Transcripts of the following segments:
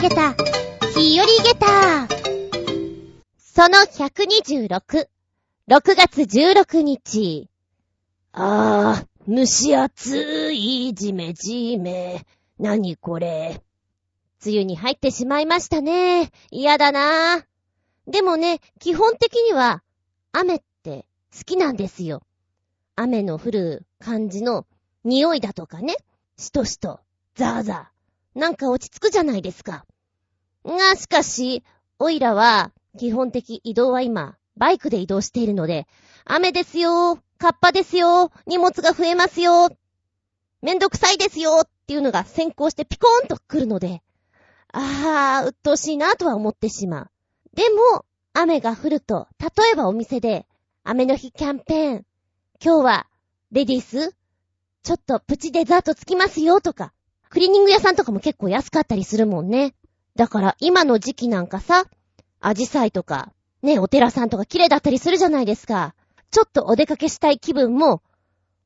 げた、日和げた。その126、6月16日。あー、蒸し暑い、じめじめ。何これ。梅雨に入ってしまいましたね。嫌だなでもね、基本的には、雨って好きなんですよ。雨の降る感じの匂いだとかね。しとしと、ザーザー。なんか落ち着くじゃないですか。が、しかし、おいらは、基本的移動は今、バイクで移動しているので、雨ですよカッパですよ荷物が増えますよめんどくさいですよっていうのが先行してピコーンと来るので、あー、うっとうしいなとは思ってしまう。でも、雨が降ると、例えばお店で、雨の日キャンペーン、今日は、レディースちょっとプチデザートつきますよとか、クリーニング屋さんとかも結構安かったりするもんね。だから今の時期なんかさ、アジサイとか、ね、お寺さんとか綺麗だったりするじゃないですか。ちょっとお出かけしたい気分も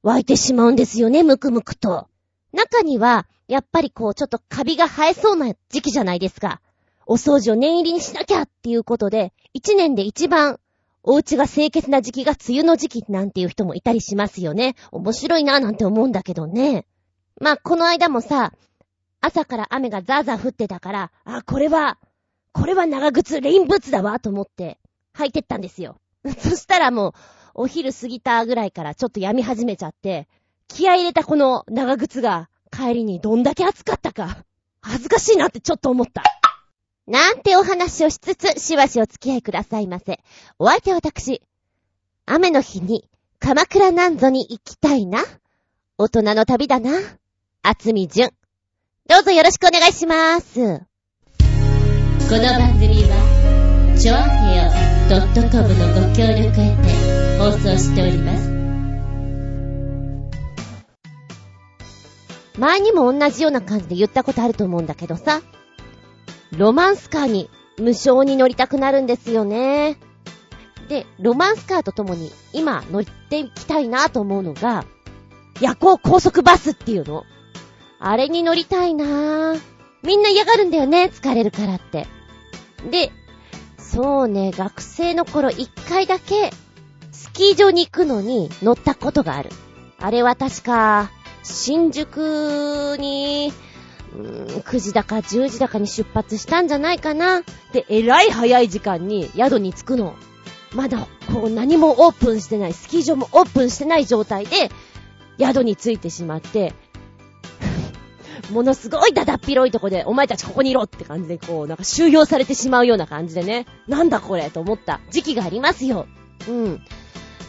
湧いてしまうんですよね、むくむくと。中には、やっぱりこう、ちょっとカビが生えそうな時期じゃないですか。お掃除を念入りにしなきゃっていうことで、一年で一番お家が清潔な時期が梅雨の時期なんていう人もいたりしますよね。面白いなぁなんて思うんだけどね。まあ、この間もさ、朝から雨がザーザー降ってたから、あ、これは、これは長靴、レインブーツだわと思って履いてったんですよ。そしたらもう、お昼過ぎたぐらいからちょっとやみ始めちゃって、気合入れたこの長靴が帰りにどんだけ暑かったか、恥ずかしいなってちょっと思った。なんてお話をしつつ、しばしお付き合いくださいませ。お相手は私。雨の日に、鎌倉なんぞに行きたいな。大人の旅だな。厚み純。どうぞよろしくお願いします。この番組は、ちょあへよ .com のご協力を得て放送しております。前にも同じような感じで言ったことあると思うんだけどさ。ロマンスカーに無償に乗りたくなるんですよね。で、ロマンスカーとともに今乗っていきたいなと思うのが、夜行高速バスっていうの。あれに乗りたいなぁ。みんな嫌がるんだよね、疲れるからって。で、そうね、学生の頃一回だけ、スキー場に行くのに乗ったことがある。あれは確か、新宿にうーん、9時だか10時だかに出発したんじゃないかな。で、えらい早い時間に宿に着くの。まだ、こう何もオープンしてない、スキー場もオープンしてない状態で、宿に着いてしまって、ものすごいだだっ広いとこで、お前たちここにいろって感じで、こう、なんか収容されてしまうような感じでね、なんだこれと思った時期がありますよ。うん。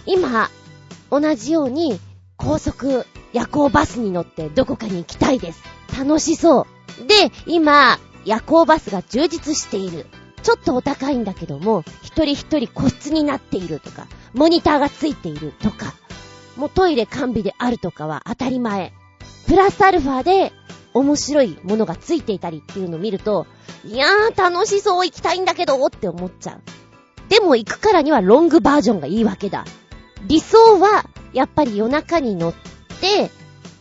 今、同じように、高速夜行バスに乗ってどこかに行きたいです。楽しそう。で、今、夜行バスが充実している。ちょっとお高いんだけども、一人一人個室になっているとか、モニターがついているとか、もうトイレ完備であるとかは当たり前。プラスアルファで面白いものがついていたりっていうのを見ると、いやー楽しそう行きたいんだけどって思っちゃう。でも行くからにはロングバージョンがいいわけだ。理想は、やっぱり夜中に乗って、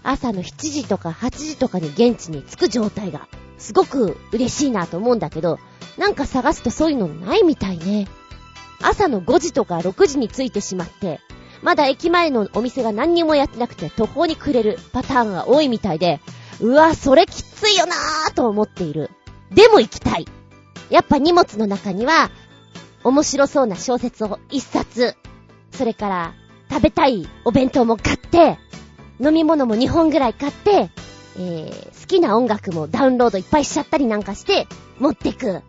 朝の7時とか8時とかに現地に着く状態が、すごく嬉しいなと思うんだけど、なんか探すとそういうのないみたいね。朝の5時とか6時に着いてしまって、まだ駅前のお店が何にもやってなくて途方に暮れるパターンが多いみたいで、うわ、それきついよなぁと思っている。でも行きたい。やっぱ荷物の中には、面白そうな小説を一冊、それから食べたいお弁当も買って、飲み物も2本ぐらい買って、えー、好きな音楽もダウンロードいっぱいしちゃったりなんかして、持ってく。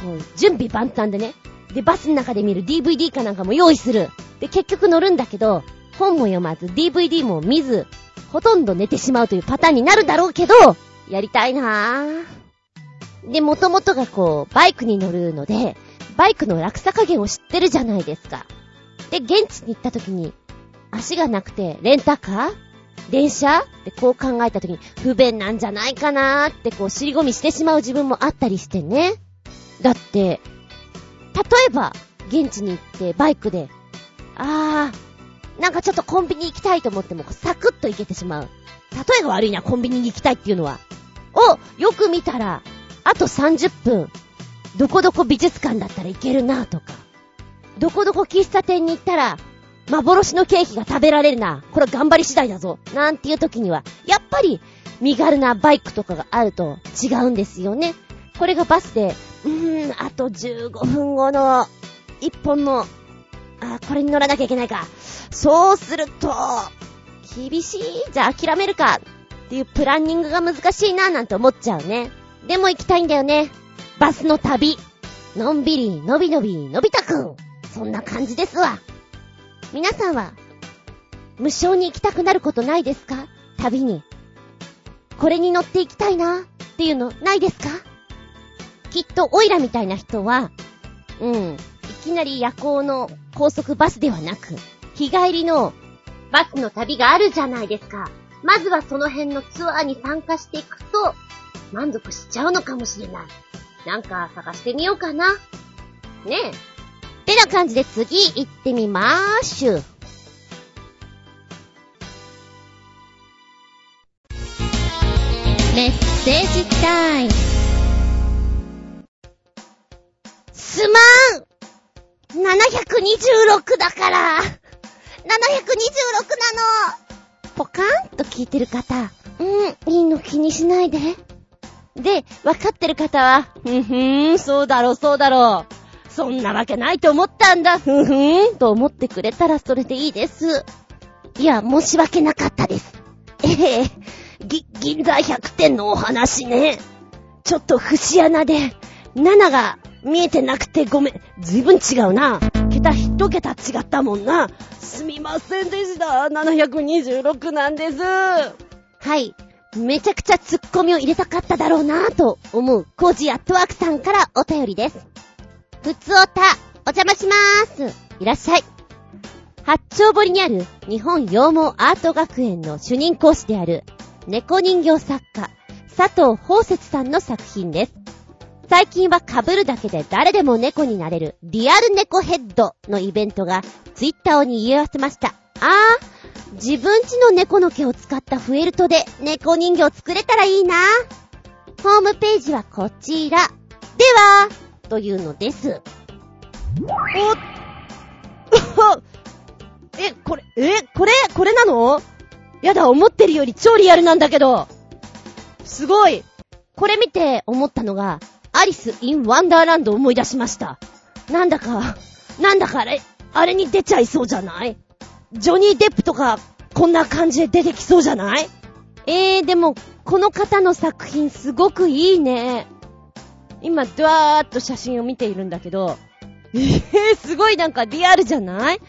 こう、準備万端でね。で、バスの中で見る DVD かなんかも用意する。で、結局乗るんだけど、本も読まず、DVD も見ず、ほとんど寝てしまうというパターンになるだろうけど、やりたいなぁ。で、もともとがこう、バイクに乗るので、バイクの落差加減を知ってるじゃないですか。で、現地に行った時に、足がなくて、レンタカー？電車？ってこう考えた時に不便なんじゃないかなーってこう尻込みしてしまう自分もあったりしてね。だって、例えば、現地に行ってバイクで、あー、なんかちょっとコンビニ行きたいと思ってもサクッと行けてしまう。例えが悪いな、コンビニに行きたいっていうのは。を、よく見たら、あと30分、どこどこ美術館だったらいけるなとか、どこどこ喫茶店に行ったら、幻のケーキが食べられるな。これ頑張り次第だぞ。なんていう時には、やっぱり、身軽なバイクとかがあると違うんですよね。これがバスで、うーん、あと15分後の、一本の、あ、これに乗らなきゃいけないか。そうすると、厳しいじゃあ諦めるか。っていうプランニングが難しいななんて思っちゃうね。でも行きたいんだよね。バスの旅。のんびり、のびのび、のび太くん。そんな感じですわ。皆さんは、無償に行きたくなることないですか？旅に。これに乗って行きたいなっていうのないですか？きっとオイラみたいな人は、うん、いきなり夜行の高速バスではなく、日帰りのバスの旅があるじゃないですか。まずはその辺のツアーに参加していくと、満足しちゃうのかもしれない。なんか探してみようかな。ねえ。てな感じで次行ってみまーしゅ。メッセージタイム。すまん !726 だからなのポカーンと聞いてる方、うん、いいの気にしないで。で、わかってる方は、ふんふーん、そうだろう、そうだろう。そんなわけないと思ったんだ、ふんふーん、と思ってくれたらそれでいいです。いや、申し訳なかったです。ええぎ、銀座100点のお話ね。ちょっと節穴で、7が見えてなくてごめん。ずいぶん違うな。桁一桁違ったもんな。すみませんでした。726なんです。はい。めちゃくちゃツッコミを入れたかっただろうなぁと思うコージアットワークさんからお便りです。ふつおた、お邪魔しまーす。いらっしゃい。八丁堀にある日本羊毛アート学園の主任講師である猫人形作家佐藤宝節さんの作品です。最近は被るだけで誰でも猫になれるリアル猫ヘッドのイベントがツイッターを賑わせました。あー、自分家の猫の毛を使ったフェルトで猫人形作れたらいいな。ホームページはこちら。では、というのです。おっ え、これ、え、これ、これなの？やだ、思ってるより超リアルなんだけど。すごい。これ見て思ったのが、アリス・イン・ワンダーランドを思い出しました。なんだか、なんだかあれ、あれに出ちゃいそうじゃない？ジョニー・デップとか、こんな感じで出てきそうじゃない？えー、でも、この方の作品すごくいいね。今、ドワーっと写真を見ているんだけど、えー、すごいなんかリアルじゃない？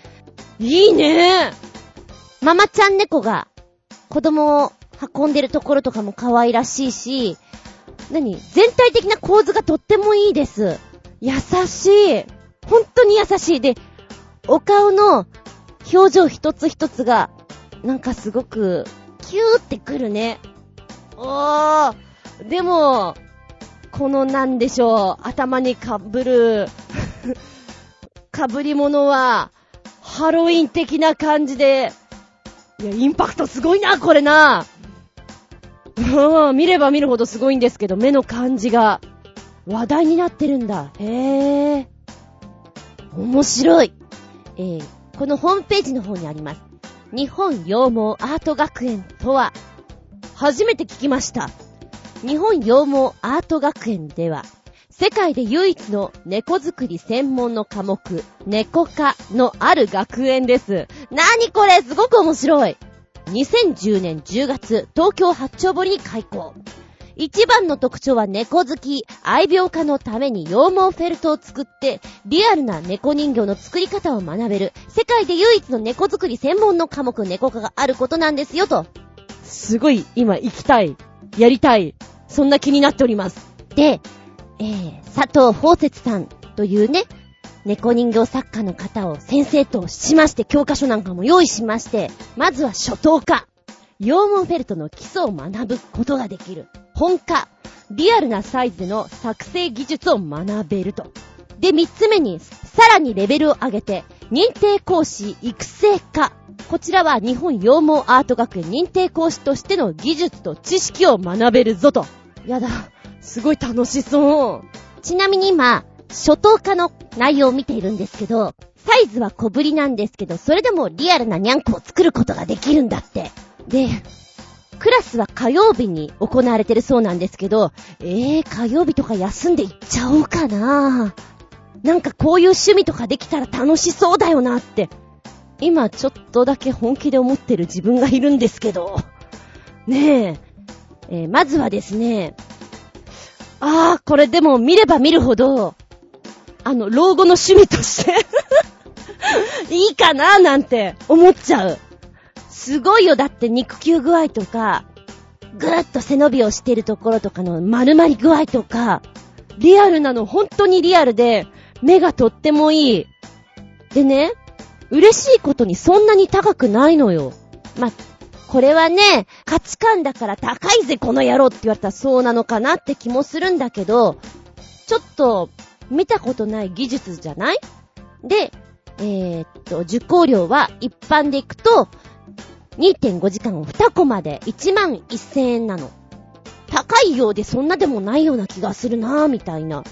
いいね。ママちゃん猫が子供を運んでるところとかも可愛らしいし、何？全体的な構図がとってもいいです。優しい。本当に優しい。で、お顔の表情一つ一つが、なんかすごく、キューってくるね。おー。でも、このなんでしょう、頭にかぶる、かぶり物は、ハロウィン的な感じで、いや、インパクトすごいな、これな。うん、見れば見るほどすごいんですけど、目の感じが話題になってるんだ。へえ。面白い。えー、このホームページの方にあります。日本羊毛アート学園とは、初めて聞きました。日本羊毛アート学園では、世界で唯一の猫作り専門の科目、猫科のある学園です。なにこれ？すごく面白い。2010年10月、東京八丁堀に開校。一番の特徴は猫好き、愛病家のために羊毛フェルトを作って、リアルな猫人形の作り方を学べる、世界で唯一の猫作り専門の科目猫科があることなんですよと。すごい、今行きたい。やりたい。そんな気になっております。で、えー、佐藤宝節さんというね、猫人形作家の方を先生としまして、教科書なんかも用意しまして、まずは初等科。羊毛フェルトの基礎を学ぶことができる。本科。リアルなサイズの作成技術を学べると。で、三つ目に、さらにレベルを上げて、認定講師育成科。こちらは日本羊毛アート学園認定講師としての技術と知識を学べるぞと。やだ。すごい楽しそう。ちなみに今、初等科の内容を見ているんですけど、サイズは小ぶりなんですけど、それでもリアルなニャンコを作ることができるんだって。で、クラスは火曜日に行われてるそうなんですけど、えー、火曜日とか休んで行っちゃおうかななんかこういう趣味とかできたら楽しそうだよなって、今ちょっとだけ本気で思ってる自分がいるんですけど。ねえ。えーまずはですね、あー、これでも見れば見るほど、あの、老後の趣味として いいかななんて思っちゃう。すごいよ。だって肉球具合とか、ぐーっと背伸びをしてるところとかの丸まり具合とか、リアルなの、本当にリアルで、目がとってもいい。でね、嬉しいことにそんなに高くないのよ。ま、これはね、価値観だから高いぜこの野郎って言われたらそうなのかなって気もするんだけど、ちょっと見たことない技術じゃない？で、えーっと、受講料は一般で行くと、2.5時間を2コマで1万1000円なの。高いようでそんなでもないような気がするなぁ、みたいな。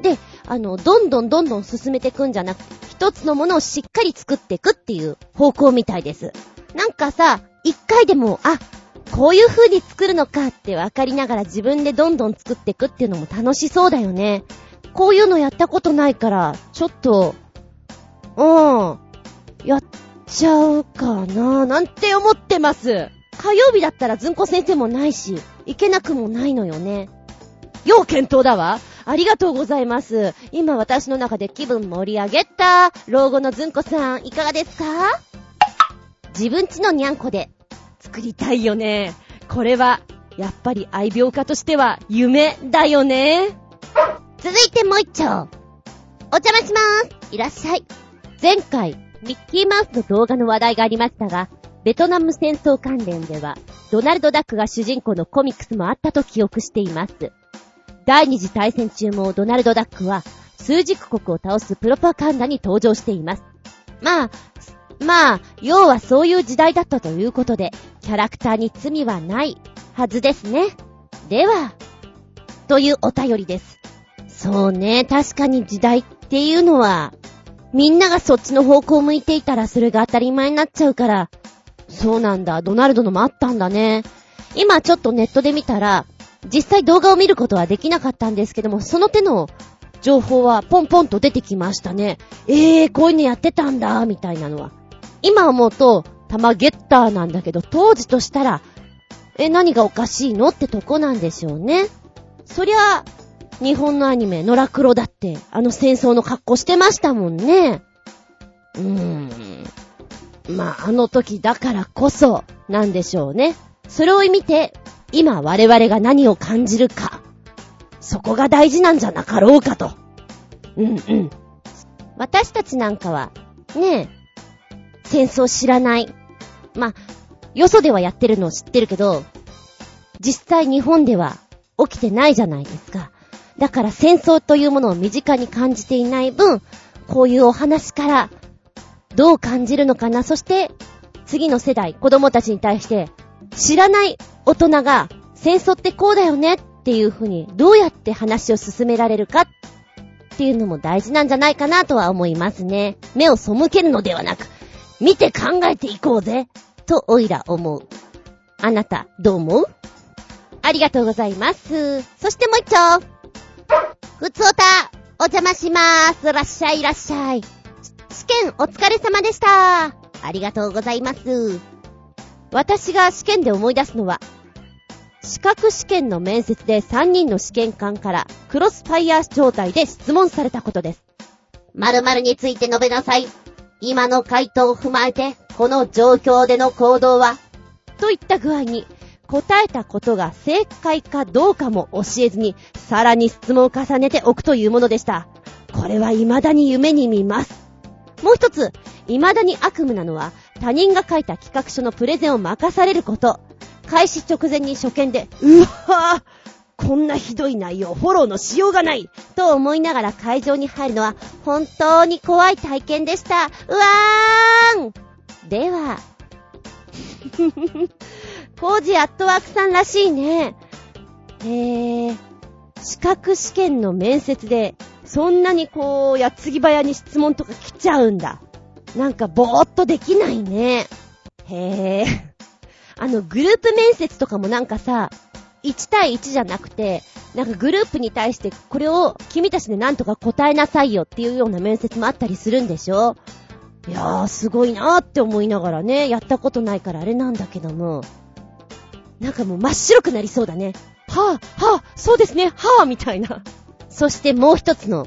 で、あの、どんどんどんどん進めていくんじゃなくて、一つのものをしっかり作っていくっていう方向みたいです。なんかさ、一回でも、あ、こういう風に作るのかって分かりながら自分でどんどん作っていくっていうのも楽しそうだよね。こういうのやったことないから、ちょっと、うん、やっちゃうかななんて思ってます。火曜日だったらずんこ先生もないし、行けなくもないのよね。要検討だわ。ありがとうございます。今私の中で気分盛り上げた。老後のずんこさん、いかがですか？自分ちのにゃんこで作りたいよね。これは、やっぱり愛病家としては夢だよね。続いてもう一丁。お邪魔しまーす。いらっしゃい。前回、ミッキーマウスの動画の話題がありましたが、ベトナム戦争関連では、ドナルド・ダックが主人公のコミックスもあったと記憶しています。第二次大戦中もドナルド・ダックは、数軸国を倒すプロパガンダに登場しています。まあ、まあ、要はそういう時代だったということで、キャラクターに罪はないはずですね。では、というお便りです。そうね、確かに時代っていうのは、みんながそっちの方向を向いていたらそれが当たり前になっちゃうから、そうなんだ、ドナルドのもあったんだね。今ちょっとネットで見たら、実際動画を見ることはできなかったんですけども、その手の情報はポンポンと出てきましたね。えー、こういうのやってたんだ、みたいなのは。今思うと、玉ゲッターなんだけど、当時としたら、え、何がおかしいの？ってとこなんでしょうね。そりゃ、日本のアニメ、野良黒だって、あの戦争の格好してましたもんね。うーん。まあ、あの時だからこそ、なんでしょうね。それを見て、今我々が何を感じるか。そこが大事なんじゃなかろうかと。うんうん。私たちなんかは、ねえ、戦争知らない。まあ、よそではやってるのを知ってるけど、実際日本では起きてないじゃないですか。だから戦争というものを身近に感じていない分、こういうお話から、どう感じるのかな。そして、次の世代、子供たちに対して、知らない大人が、戦争ってこうだよねっていうふうに、どうやって話を進められるかっていうのも大事なんじゃないかなとは思いますね。目を背けるのではなく、見て考えていこうぜとおいら思う。あなた、どう思う？ありがとうございます。そしてもう一丁。ふつおた、お邪魔しまーす。らっしゃいらっしゃい。試験お疲れ様でした。ありがとうございます。私が試験で思い出すのは、資格試験の面接で3人の試験官からクロスファイヤー状態で質問されたことです。〇〇について述べなさい。今の回答を踏まえて、この状況での行動は、といった具合に、答えたことが正解かどうかも教えずに、さらに質問を重ねておくというものでした。これは未だに夢に見ます。もう一つ、未だに悪夢なのは、他人が書いた企画書のプレゼンを任されること。開始直前に初見で、うわぁこんなひどい内容、フォローのしようがないと思いながら会場に入るのは、本当に怖い体験でした。うわーんでは、コージアットワークさんらしいね。へー。資格試験の面接で、そんなにこう、やっつぎ早に質問とか来ちゃうんだ。なんかぼーっとできないね。へぇ。あの、グループ面接とかもなんかさ、1対1じゃなくて、なんかグループに対してこれを君たちでなんとか答えなさいよっていうような面接もあったりするんでしょ？いやー、すごいなーって思いながらね、やったことないからあれなんだけども、なんかもう真っ白くなりそうだね。はぁ、はぁ、そうですね、はぁ、みたいな。そしてもう一つの、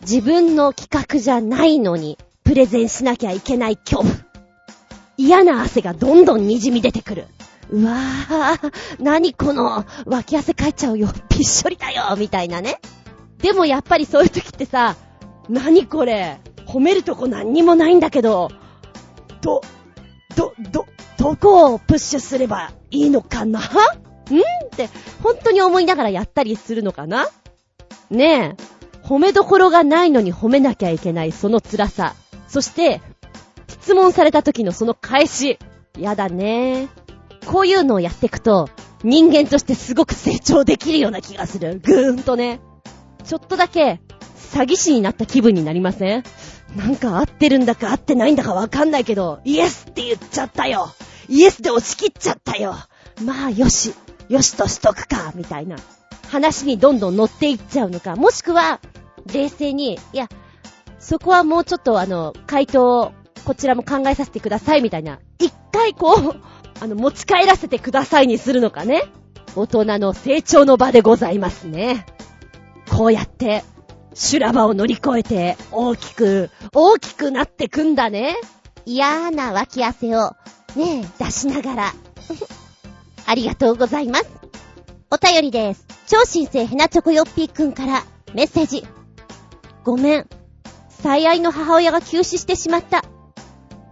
自分の企画じゃないのに、プレゼンしなきゃいけない恐怖。嫌な汗がどんどん滲み出てくる。うわぁ、何この、脇汗かいちゃうよ、びっしょりだよ、みたいなね。でもやっぱりそういう時ってさ、何これ、褒めるとこ何にもないんだけど、ど、ど、ど、どこをプッシュすればいいのかな？ん？って、本当に思いながらやったりするのかな？ねえ、褒めどころがないのに褒めなきゃいけないその辛さ。そして、質問された時のその返し。やだね。こういうのをやっていくと、人間としてすごく成長できるような気がする。ぐーんとね。ちょっとだけ、詐欺師になった気分になりません？なんか合ってるんだか合ってないんだかわかんないけど、イエスって言っちゃったよ。イエスで押し切っちゃったよ。まあ、よし。よしとしとくか。みたいな。話にどんどん乗っていっちゃうのか。もしくは、冷静に、いや、そこはもうちょっとあの、回答こちらも考えさせてくださいみたいな、一回こう、あの、持ち帰らせてくださいにするのかね。大人の成長の場でございますね。こうやって、修羅場を乗り越えて、大きく、大きくなってくんだね。嫌な脇汗を、ねえ、出しながら。ありがとうございます。お便りです。超新星ヘナチョコヨッピーくんからメッセージ。ごめん。最愛の母親が急死してしまった。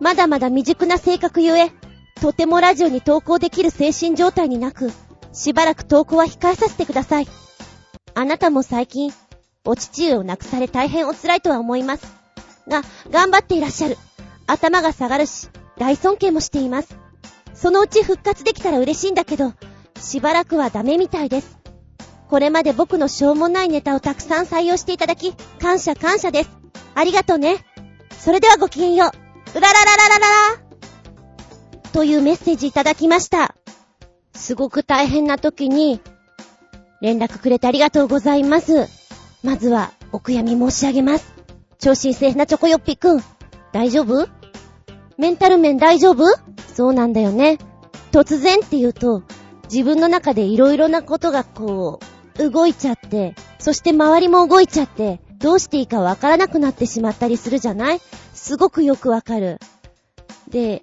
まだまだ未熟な性格ゆえ、とてもラジオに投稿できる精神状態になく、しばらく投稿は控えさせてください。あなたも最近、お父上を亡くされ大変お辛いとは思います。が、頑張っていらっしゃる。頭が下がるし、大尊敬もしています。そのうち復活できたら嬉しいんだけど、しばらくはダメみたいです。これまで僕のしょうもないネタをたくさん採用していただき、感謝感謝です。ありがとうね。それではごきげんよう。うらららららららというメッセージいただきました。すごく大変な時に、連絡くれてありがとうございます。まずは、お悔やみ申し上げます。超新星なチョコヨッピくん、大丈夫？メンタル面大丈夫？そうなんだよね。突然って言うと、自分の中で色々なことがこう、動いちゃって、そして周りも動いちゃって、どうしていいかわからなくなってしまったりするじゃない？すごくよくわかる。で、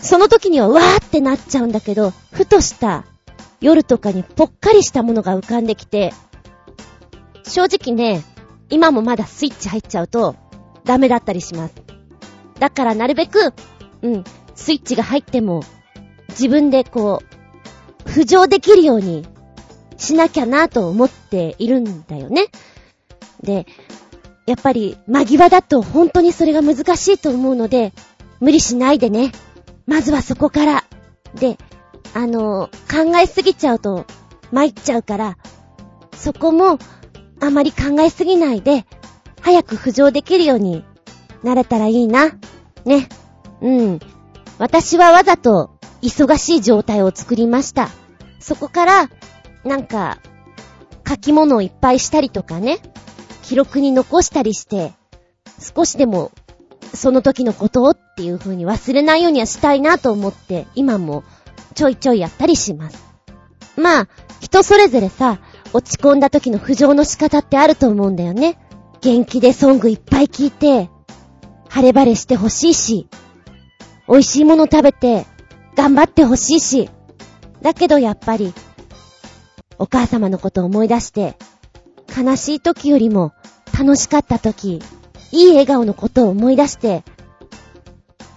その時にはわーってなっちゃうんだけど、ふとした夜とかにぽっかりしたものが浮かんできて、正直ね、今もまだスイッチ入っちゃうとダメだったりします。だからなるべく、うん、スイッチが入っても自分でこう、浮上できるようにしなきゃなと思っているんだよね。で、やっぱり間際だと本当にそれが難しいと思うので、無理しないでね。まずはそこから。で、あの、考えすぎちゃうと参っちゃうから、そこもあまり考えすぎないで、早く浮上できるようになれたらいいな。ね。うん。私はわざと忙しい状態を作りました。そこから、なんか、書き物をいっぱいしたりとかね。記録に残したりして、少しでも、その時のことをっていう風に忘れないようにはしたいなと思って、今もちょいちょいやったりします。まあ、人それぞれさ、落ち込んだ時の浮上の仕方ってあると思うんだよね。元気でソングいっぱい聴いて、晴れ晴れしてほしいし、美味しいもの食べて、頑張ってほしいし、だけどやっぱり、お母様のことを思い出して、悲しい時よりも楽しかった時、いい笑顔のことを思い出して、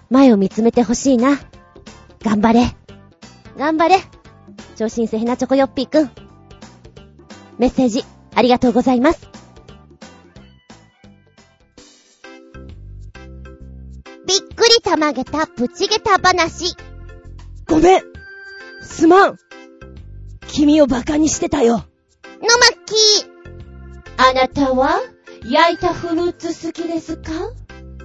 前を見つめてほしいな。頑張れ。頑張れ。超新星ヘナチョコヨッピーくん。メッセージ、ありがとうございます。りたまげたプチゲタ話。ごめん。すまん。君を馬鹿にしてたよ。巻。あなたは焼いたフルーツ好きですか？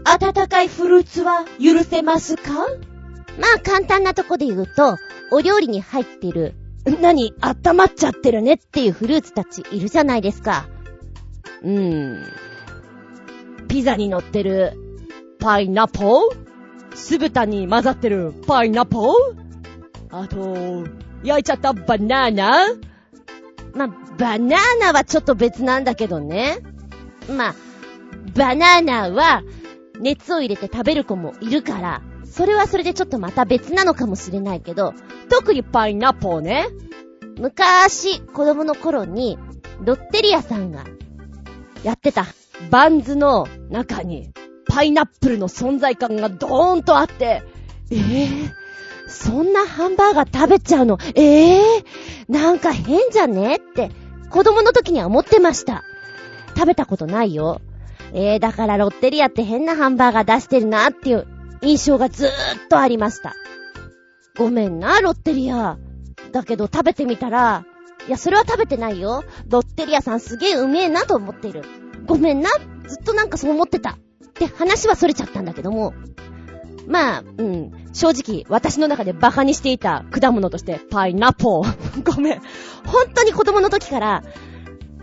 温かいフルーツは許せますか？まあ簡単なとこで言うと、お料理に入ってる、何、温まっちゃってるねっていうフルーツたちいるじゃないですか。うーん。ピザに乗ってるパイナポー？酢豚に混ざってるパイナポーあと、焼いちゃったバナナ？まあ、バナナはちょっと別なんだけどね。まあ、バナナは熱を入れて食べる子もいるから、それはそれでちょっとまた別なのかもしれないけど、特にパイナポーね。昔、子供の頃に、ロッテリアさんが、やってた、バンズの中に、パイナップルの存在感がドーンとあって、えぇ、ー、そんなハンバーガー食べちゃうの、えぇ、ー、なんか変じゃね？って、子供の時には思ってました。食べたことないよ。えー、だからロッテリアって変なハンバーガー出してるなっていう印象がずーっとありました。ごめんな、ロッテリア。だけど食べてみたら、いや、それは食べてないよ。ロッテリアさんすげえうめえなと思ってる。ごめんな。ずっとなんかそう思ってた。って話はそれちゃったんだけども。まあ、うん。正直、私の中でバカにしていた果物として、パイナポー。ごめん。本当に子供の時から、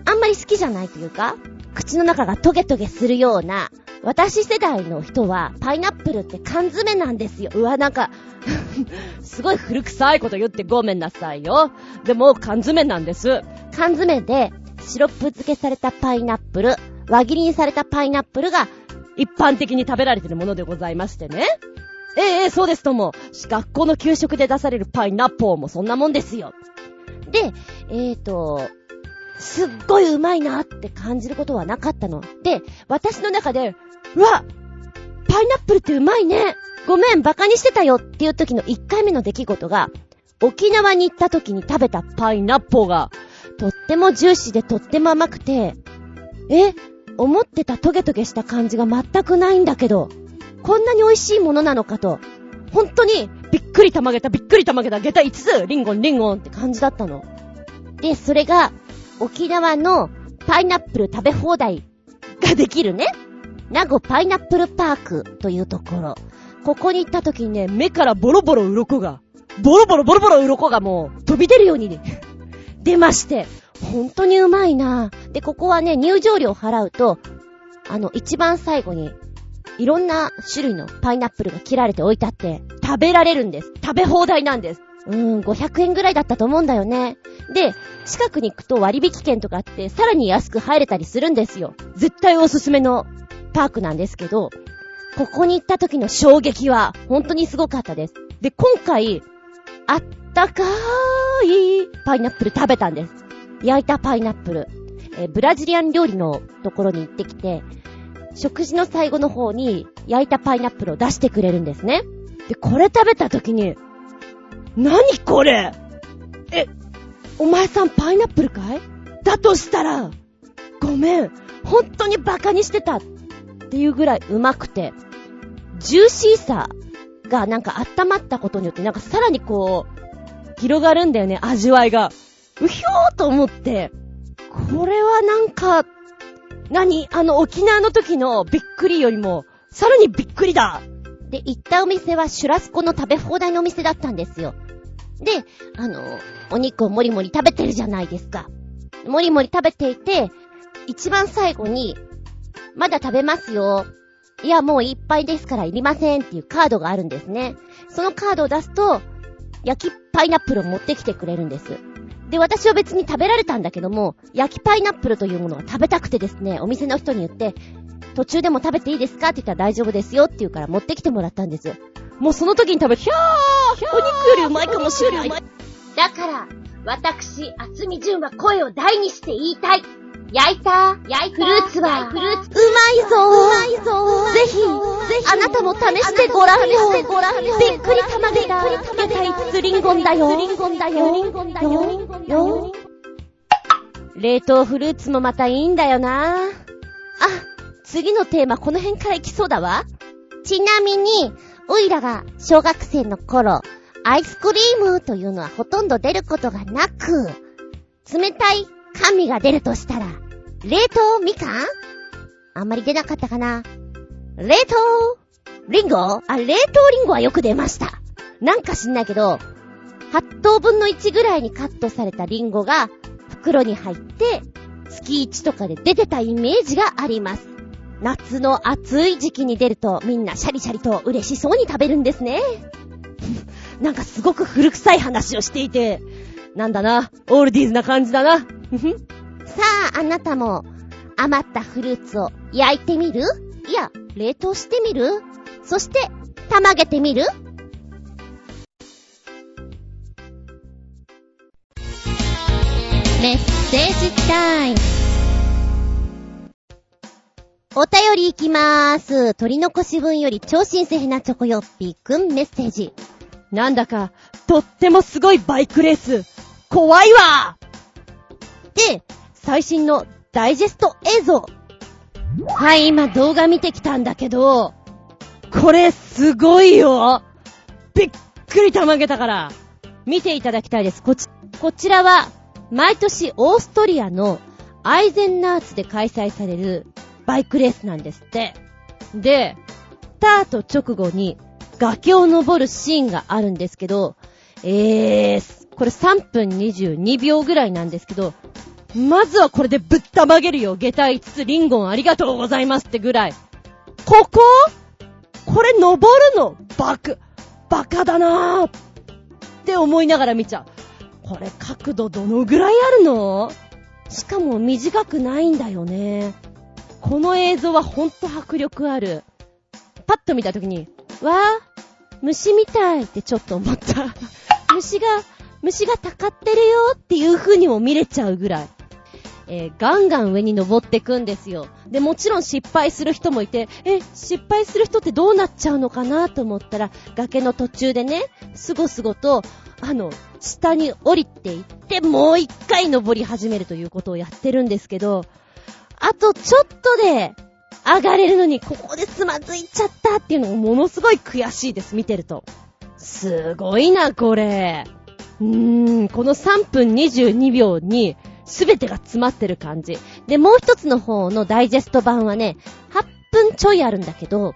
あんまり好きじゃないというか、口の中がトゲトゲするような、私世代の人は、パイナップルって缶詰なんですよ。うわ、なんか すごい古臭いこと言ってごめんなさいよ。でも、缶詰なんです。缶詰で、シロップ漬けされたパイナップル、輪切りにされたパイナップルが、一般的に食べられてるものでございましてね。ええ、そうですとも。学校の給食で出されるパイナッポーもそんなもんですよ。で、えーと、すっごいうまいなって感じることはなかったの。で、私の中で、うわパイナップルってうまいねごめん、バカにしてたよっていう時の1回目の出来事が、沖縄に行った時に食べたパイナッポーが、とってもジューシーでとっても甘くて、え思ってたトゲトゲした感じが全くないんだけど、こんなに美味しいものなのかと、本当にびっくりたまげたびっくりたまげた下駄5つ、リンゴンリンゴンって感じだったの。で、それが、沖縄のパイナップル食べ放題ができるね。名護パイナップルパークというところ。ここに行った時にね、目からボロボロ鱗が、ボロボロボロボロ鱗がもう飛び出るようにね、出まして、本当にうまいなで、ここはね、入場料払うと、あの、一番最後に、いろんな種類のパイナップルが切られて置いてあって、食べられるんです。食べ放題なんです。うーん、500円ぐらいだったと思うんだよね。で、近くに行くと割引券とかあって、さらに安く入れたりするんですよ。絶対おすすめのパークなんですけど、ここに行った時の衝撃は本当にすごかったです。で、今回、あったかーいパイナップル食べたんです。焼いたパイナップル。えブラジリアン料理のところに行ってきて、食事の最後の方に焼いたパイナップルを出してくれるんですね。で、これ食べた時に、何これ？え、お前さんパイナップルかい？だとしたら、ごめん、本当にバカにしてたっていうぐらいうまくて、ジューシーさがなんか温まったことによってなんかさらにこう、広がるんだよね、味わいが。うひょーと思って、これはなんか、何？あの沖縄の時のびっくりよりも、さらにびっくりだで、行ったお店はシュラスコの食べ放題のお店だったんですよ。で、あの、お肉をもりもり食べてるじゃないですか。もりもり食べていて、一番最後に、まだ食べますよ。いや、もういっぱいですからいりませんっていうカードがあるんですね。そのカードを出すと、焼きパイナップルを持ってきてくれるんです。で、私は別に食べられたんだけども、焼きパイナップルというものが食べたくてですね、お店の人に言って、途中でも食べていいですか？って言ったら大丈夫ですよって言うから持ってきてもらったんです。もうその時に食べて、ひゃーお肉よりうまいかもしれない。だから、私、厚み純は声を大にして言いたい。焼いた、焼いた、フルーツは、フルーツ、うまいぞ。うまいぞ。ぜひ、ぜひ、あなたも試してごらんよ。ごらんよ。びっくりたまげた、下駄いつリンゴンだよリンゴンだよ。リンゴンだよ。よ。冷凍フルーツもまたいいんだよな。あ、次のテーマこの辺からいきそうだわ。ちなみに、おいらが小学生の頃、アイスクリームというのはほとんど出ることがなく、冷たい神が出るとしたら、冷凍みかん？あんまり出なかったかな。冷凍リンゴ？あ、冷凍リンゴはよく出ました。なんか知んないけど、8等分の1ぐらいにカットされたリンゴが袋に入って、月1とかで出てたイメージがあります。夏の暑い時期に出るとみんなシャリシャリと嬉しそうに食べるんですね。なんかすごく古臭い話をしていて、なんだな、オールディーズな感じだな。さあ、あなたも余ったフルーツを焼いてみる？いや、冷凍してみる？そして、たまげてみる？メッセージタイム。お便りいきまーす。取り残し分より超新鮮なチョコヨッピーくんメッセージ。なんだか、とってもすごいバイクレース。怖いわで、最新のダイジェスト映像。はい、今動画見てきたんだけど、これすごいよびっくりたまげたから、見ていただきたいです。こち、こちらは、毎年オーストリアのアイゼンナーツで開催されるバイクレースなんですって。で、スタート直後に崖を登るシーンがあるんですけど、えー、これ3分22秒ぐらいなんですけど、まずはこれでぶったまげるよ。下体5つリンゴンありがとうございますってぐらい。ここ？これ登るの？バク、バカだなーって思いながら見ちゃう。これ角度どのぐらいあるの？しかも短くないんだよね。この映像はほんと迫力ある。パッと見たときに、わー、虫みたいってちょっと思った。虫が、虫がたかってるよっていう風にも見れちゃうぐらい。えー、ガンガン上に登ってくんですよ。で、もちろん失敗する人もいて、え、失敗する人ってどうなっちゃうのかなと思ったら、崖の途中でね、すごすごと、あの、下に降りていって、もう一回登り始めるということをやってるんですけど、あとちょっとで上がれるのに、ここでつまずいちゃったっていうのもものすごい悔しいです、見てると。すごいな、これ。うーん、この3分22秒に、すべてが詰まってる感じ。で、もう一つの方のダイジェスト版はね、8分ちょいあるんだけど、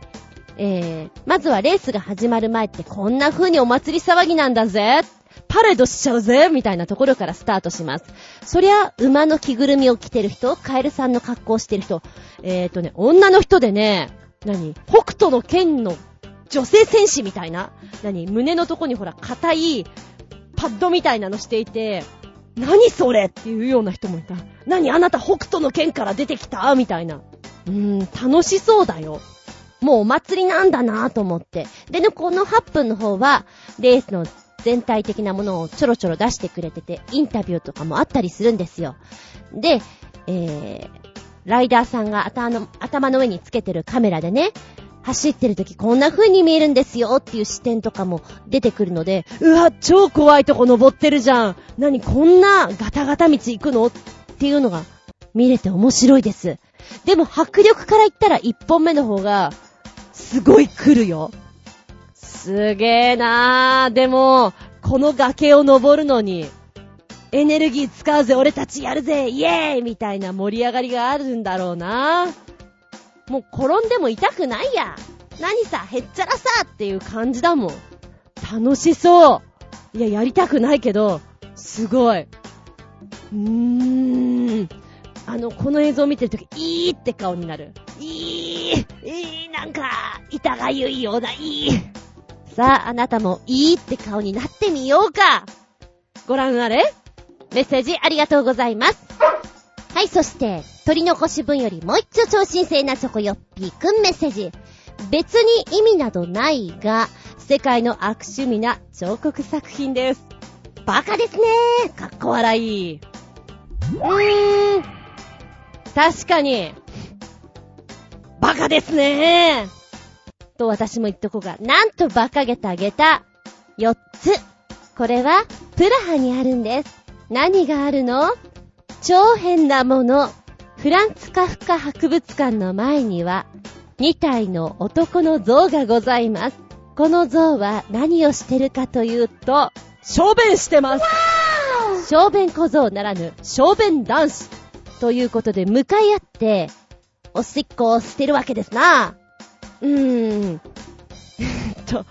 えー、まずはレースが始まる前ってこんな風にお祭り騒ぎなんだぜ。パレードしちゃうぜみたいなところからスタートします。そりゃ、馬の着ぐるみを着てる人、カエルさんの格好をしてる人、えーとね、女の人でね、何北斗の剣の女性戦士みたいな何胸のとこにほら、硬いパッドみたいなのしていて、何それっていうような人もいた。何あなた北斗の剣から出てきた？みたいな。うーん、楽しそうだよ。もうお祭りなんだなぁと思って。でね、この8分の方は、レースの全体的なものをちょろちょろ出してくれてて、インタビューとかもあったりするんですよ。で、えー、ライダーさんが頭の頭の上につけてるカメラでね、走ってる時こんな風に見えるんですよっていう視点とかも出てくるので、うわ、超怖いとこ登ってるじゃん。何こんなガタガタ道行くのっていうのが見れて面白いです。でも迫力から言ったら1本目の方が、すごい来るよ。すげーなー。でも、この崖を登るのに、エネルギー使うぜ、俺たちやるぜ、イエーイみたいな盛り上がりがあるんだろうなぁ。もう転んでも痛くないや。何さ、へっちゃらさっていう感じだもん。楽しそう。いや、やりたくないけど、すごい。うーん。あの、この映像を見てるとき、いーって顔になる。いー、いー、なんか、痛がゆいような、いー。さあ、あなたも、いーって顔になってみようか。ご覧あれメッセージありがとうございます。はい、そして、取り残し分よりもう一丁超新星なチョコヨッピーくんメッセージ。別に意味などないが、世界の悪趣味な彫刻作品です。バカですねー。かっこ笑い。うーん。確かに。バカですねー。と私も言っとこうが、なんと馬鹿げたげた。4つ。これは、プラハにあるんです。何があるの？超変なもの。フランツカフカ博物館の前には、2体の男の像がございます。この像は何をしてるかというと、小便してます小便小僧ならぬ小便男子ということで向かい合っておしっこを捨てるわけですな。うーん。と、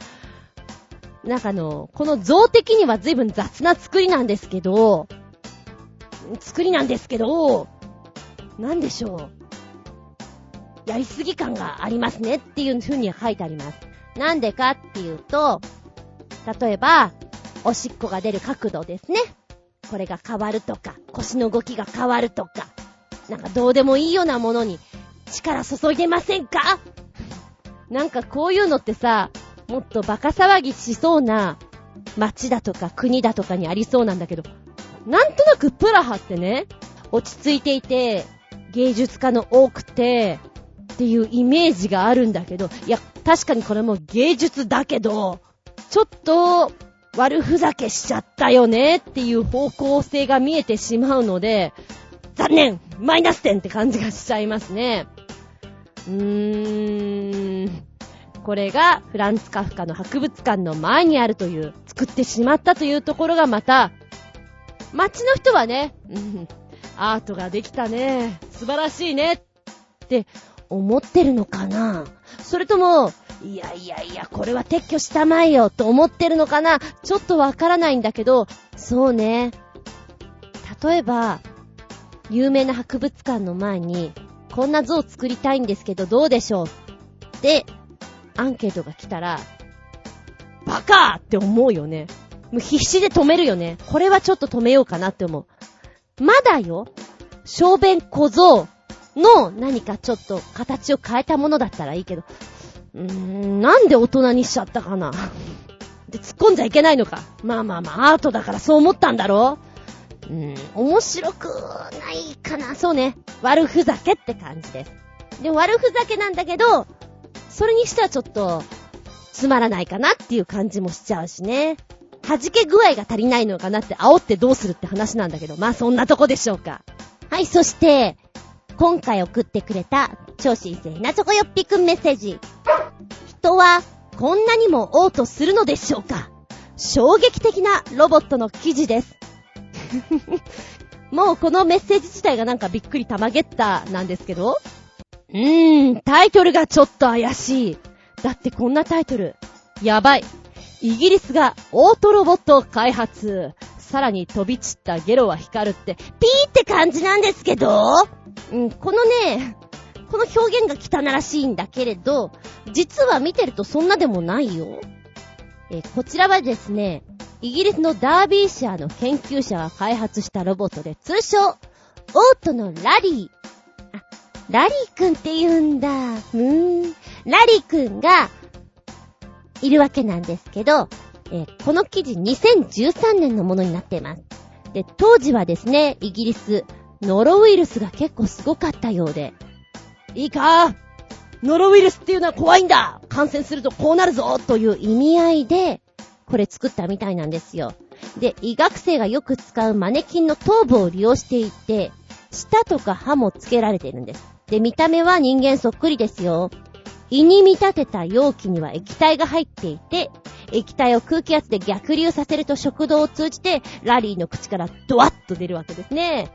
なんかあの、この像的には随分雑な作りなんですけど、作りなんですけど、なんでしょう。やりすぎ感がありますねっていう風に書いてあります。なんでかっていうと、例えば、おしっこが出る角度ですね。これが変わるとか、腰の動きが変わるとか、なんかどうでもいいようなものに力注いでませんか？なんかこういうのってさ、もっとバカ騒ぎしそうな街だとか国だとかにありそうなんだけど、なんとなくプラハってね、落ち着いていて、芸術家の多くて、っていうイメージがあるんだけど、いや、確かにこれも芸術だけど、ちょっと悪ふざけしちゃったよねっていう方向性が見えてしまうので、残念マイナス点って感じがしちゃいますね。うーん。これがフランツ・カフカの博物館の前にあるという、作ってしまったというところがまた、街の人はね、うん、アートができたね、素晴らしいねって思ってるのかなそれとも、いやいやいや、これは撤去したまえよと思ってるのかなちょっとわからないんだけど、そうね。例えば、有名な博物館の前に、こんな像作りたいんですけどどうでしょうで、アンケートが来たら、バカって思うよね。もう必死で止めるよね。これはちょっと止めようかなって思う。まだよ、小便小僧の何かちょっと形を変えたものだったらいいけど、うーん、なんで大人にしちゃったかな。で、突っ込んじゃいけないのか。まあまあまあ、アートだからそう思ったんだろうーん、面白くないかな。そうね。悪ふざけって感じです。で悪ふざけなんだけど、それにしてはちょっと、つまらないかなっていう感じもしちゃうしね。弾け具合が足りないのかなって煽ってどうするって話なんだけど、まあそんなとこでしょうか。はい、そして、今回送ってくれた超新星なチョコヨッピくんメッセージ。人はこんなにも嘔吐するのでしょうか衝撃的なロボットの記事です。もうこのメッセージ自体がなんかびっくりたまげったなんですけど、うーん、タイトルがちょっと怪しい。だってこんなタイトル。やばい。イギリスがオートロボットを開発。さらに飛び散ったゲロは光るって、ピーって感じなんですけどうん、このね、この表現が汚らしいんだけれど、実は見てるとそんなでもないよ。えこちらはですね、イギリスのダービーシャーの研究者が開発したロボットで、通称、オートのラリー。あ、ラリーくんって言うんだ。うーん。ラリーくんが、いるわけなんですけど、えこの記事2013年のものになっています。で、当時はですね、イギリス、ノロウイルスが結構すごかったようで。いいか？ノロウイルスっていうのは怖いんだ感染するとこうなるぞという意味合いで、これ作ったみたいなんですよ。で、医学生がよく使うマネキンの頭部を利用していて、舌とか歯もつけられているんです。で、見た目は人間そっくりですよ。胃に見立てた容器には液体が入っていて、液体を空気圧で逆流させると食道を通じて、ラリーの口からドワッと出るわけですね。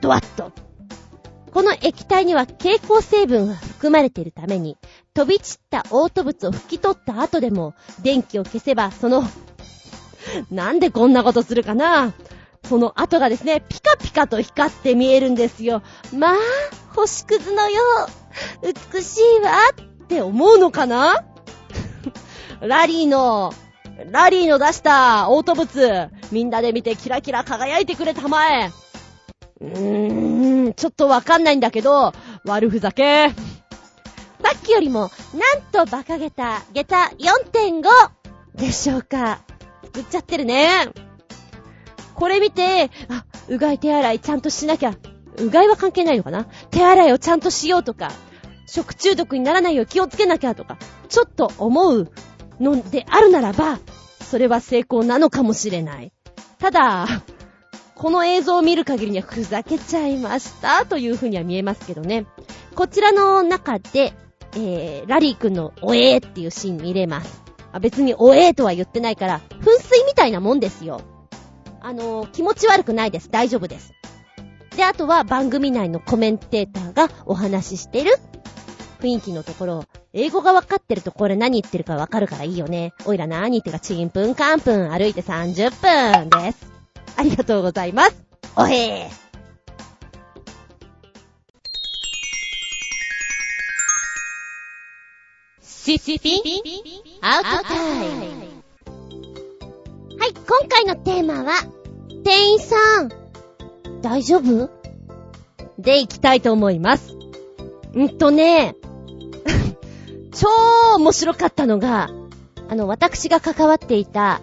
ドワッと。この液体には蛍光成分が含まれているために、飛び散った嘔吐物を拭き取った後でも、電気を消せば、そのなんでこんなことするかなその後がですね、ピカピカと光って見えるんですよ。まあ、星屑のよう、美しいわって思うのかな？ラリーの、ラリーの出した嘔吐物、みんなで見てキラキラ輝いてくれたまえ。うーん、ちょっとわかんないんだけど、悪ふざけ。さっきよりも、なんと馬鹿げた、下駄4.5でしょうか。作っちゃってるね。これ見て、あ、うがい手洗いちゃんとしなきゃ。うがいは関係ないのかな？手洗いをちゃんとしようとか、食中毒にならないよう気をつけなきゃとか、ちょっと思うのであるならば、それは成功なのかもしれない。ただ、この映像を見る限りにはふざけちゃいましたという風には見えますけどね。こちらの中で、えー、ラリーくんのおえーっていうシーン見れます。あ別におえーとは言ってないから、噴水みたいなもんですよ。あのー、気持ち悪くないです。大丈夫です。で、あとは番組内のコメンテーターがお話ししてる雰囲気のところ、英語がわかってるとこれ何言ってるかわかるからいいよね。おいら何言ってかちんぷんかんぷん歩いて30分です。ありがとうございます。おへー。シシピンアウトタイム。はい、今回のテーマは、店員さん、大丈夫？で行きたいと思います。んっとね、超面白かったのが、あの、私が関わっていた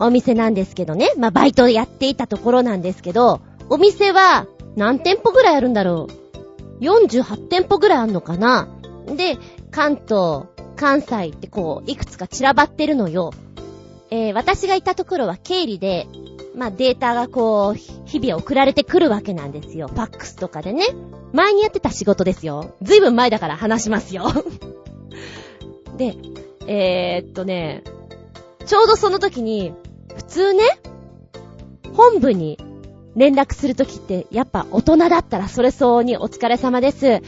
お店なんですけどね。まあ、バイトやっていたところなんですけど、お店は何店舗ぐらいあるんだろう ?48 店舗ぐらいあるのかな？で、関東、関西ってこう、いくつか散らばってるのよ。えー、私がいたところは経理で、まあ、データがこう、日々送られてくるわけなんですよ。ファックスとかでね。前にやってた仕事ですよ。ずいぶん前だから話しますよ。で、えー、っとね、ちょうどその時に、普通ね、本部に連絡するときって、やっぱ大人だったらそれ相応にお疲れ様です。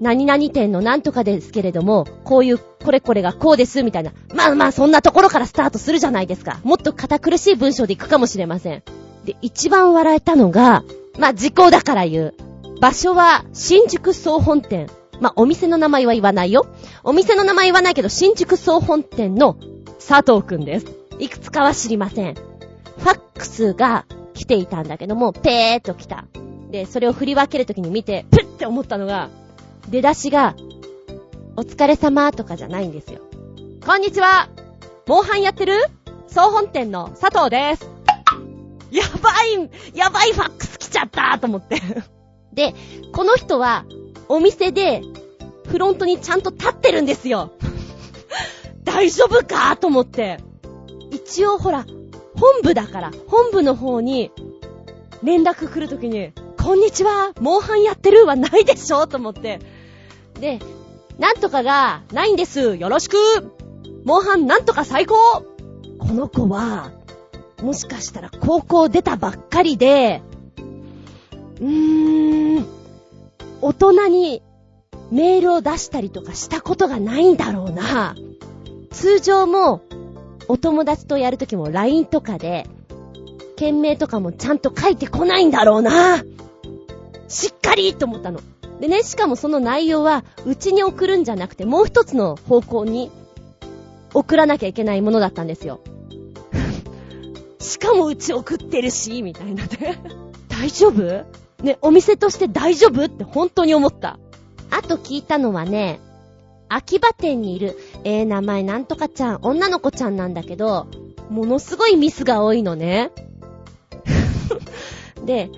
何々店のなんとかですけれども、こういうこれこれがこうです、みたいな。まあまあそんなところからスタートするじゃないですか。もっと堅苦しい文章で行くかもしれません。で、一番笑えたのが、まあ時効だから言う。場所は新宿総本店。まあお店の名前は言わないよ。お店の名前言わないけど、新宿総本店の佐藤くんです。いくつかは知りません。ファックスが来ていたんだけども、ペーっと来た。で、それを振り分けるときに見て、プッって思ったのが、出だしが、お疲れ様とかじゃないんですよ。こんにちはモンハンやってる？総本店の佐藤です。やばいやばいファックス来ちゃったと思ってで、この人は、お店で、フロントにちゃんと立ってるんですよ。大丈夫かと思って。一応ほら、本部だから、本部の方に、連絡来るときに、こんにちは、モンハンやってるはないでしょと思って。で、なんとかがないんです。よろしくモンハンなんとか最高この子は、もしかしたら高校出たばっかりで、うーん、大人にメールを出したりとかしたことがないんだろうな。通常も、お友達とやるときも LINE とかで、件名とかもちゃんと書いてこないんだろうな。しっかりと思ったの。でね、しかもその内容は、うちに送るんじゃなくて、もう一つの方向に送らなきゃいけないものだったんですよ。しかもうち送ってるし、みたいなね。大丈夫？ね、お店として大丈夫って本当に思った。あと聞いたのはね、秋葉店にいる、えー、名前なんとかちゃん、女の子ちゃんなんだけど、ものすごいミスが多いのね。で、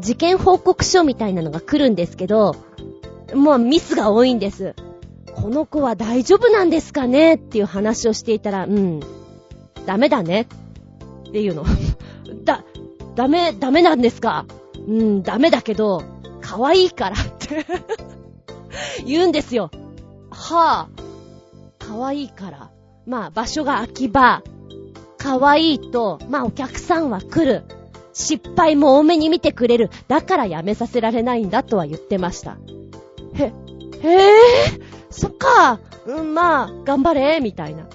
事件報告書みたいなのが来るんですけど、もうミスが多いんです。この子は大丈夫なんですかね？っていう話をしていたら、うん、ダメだねっていうの。だ、ダメ、ダメなんですか？うん、ダメだけど、可愛いからって 言うんですよ。はぁ、あ、可愛いから。まあ、場所が秋葉。可愛いと、まあ、お客さんは来る。失敗も多めに見てくれる。だからやめさせられないんだとは言ってました。へ、へえそっか。うん、まあ、頑張れ、みたいな。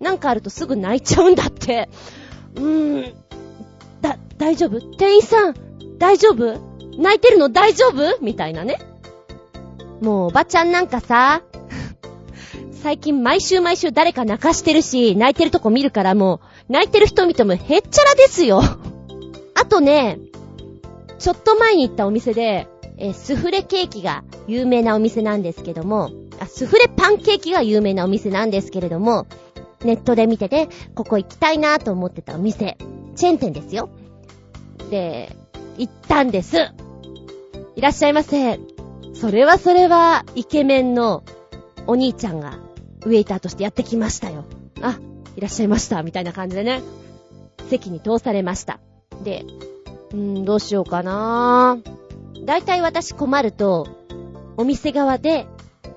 なんかあるとすぐ泣いちゃうんだって。うーん、だ、大丈夫？店員さん、大丈夫？泣いてるの大丈夫？みたいなね。もうおばちゃんなんかさ、最近毎週毎週誰か泣かしてるし、泣いてるとこ見るからもう、泣いてる人見てもへっちゃらですよ。あとね、ちょっと前に行ったお店で、えスフレケーキが有名なお店なんですけども、あ、スフレパンケーキが有名なお店なんですけれども、ネットで見てて、ここ行きたいなと思ってたお店。チェーン店ですよ。で、行ったんです。いらっしゃいませ。それはそれは、イケメンのお兄ちゃんが、ウェイターとしてやってきましたよ。あ、いらっしゃいました、みたいな感じでね。席に通されました。で、うーん、どうしようかなだいたい私困ると、お店側で、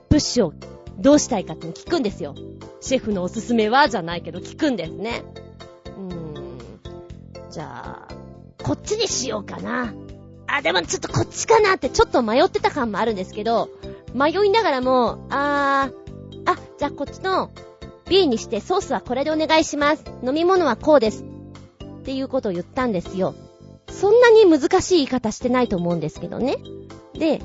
プッシュをどうしたいかって聞くんですよ。シェフのおすすめはじゃないけど聞くんですね。うーん。じゃあ、こっちにしようかな。あ、でもちょっとこっちかなってちょっと迷ってた感もあるんですけど、迷いながらも、あー、あ、じゃあこっちの B にしてソースはこれでお願いします。飲み物はこうです。っていうことを言ったんですよ。そんなに難しい言い方してないと思うんですけどね。で、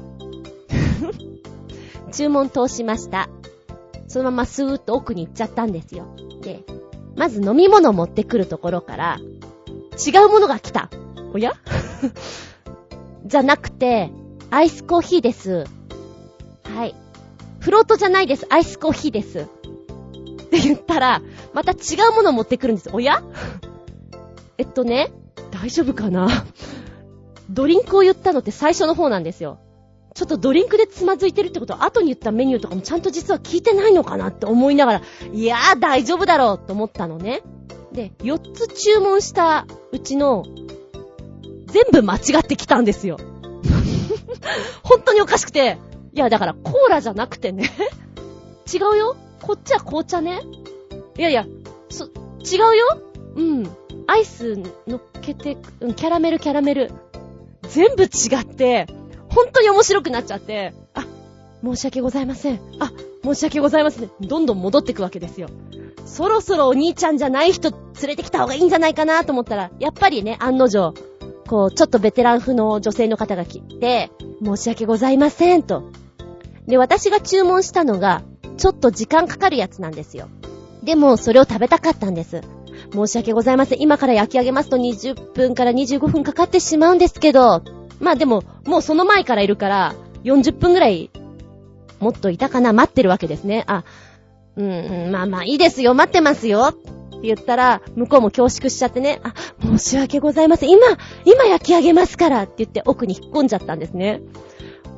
注文通しました。そのままスーッと奥に行っちゃったんですよ。で、まず飲み物を持ってくるところから、違うものが来た。おや？じゃなくて、アイスコーヒーです。はい。フロートじゃないです。アイスコーヒーです。って言ったら、また違うものを持ってくるんです。おや？えっとね、大丈夫かな？ドリンクを言ったのって最初の方なんですよ。ちょっとドリンクでつまずいてるってことは、後に言ったメニューとかもちゃんと実は聞いてないのかな？って思いながら、いやー大丈夫だろうと思ったのね。で、4つ注文したうちの、全部間違ってきたんですよ。本当におかしくて。いや、だからコーラじゃなくてね 違うよこっちは紅茶ね。いやいや、そ、違うようん。アイス乗っけて、うん、キャラメルキャラメル。全部違って、本当に面白くなっちゃって、あ、申し訳ございません。あ、申し訳ございません。どんどん戻ってくわけですよ。そろそろお兄ちゃんじゃない人連れてきた方がいいんじゃないかなと思ったら、やっぱりね、案の定、こう、ちょっとベテラン風の女性の方が来て、申し訳ございません、と。で、私が注文したのが、ちょっと時間かかるやつなんですよ。でも、それを食べたかったんです。申し訳ございません。今から焼き上げますと20分から25分かかってしまうんですけど、まあでも、もうその前からいるから、40分ぐらい、もっといたかな待ってるわけですね。あ、うん、まあまあいいですよ、待ってますよ。って言ったら、向こうも恐縮しちゃってね、あ、申し訳ございません。今、今焼き上げますからって言って奥に引っ込んじゃったんですね。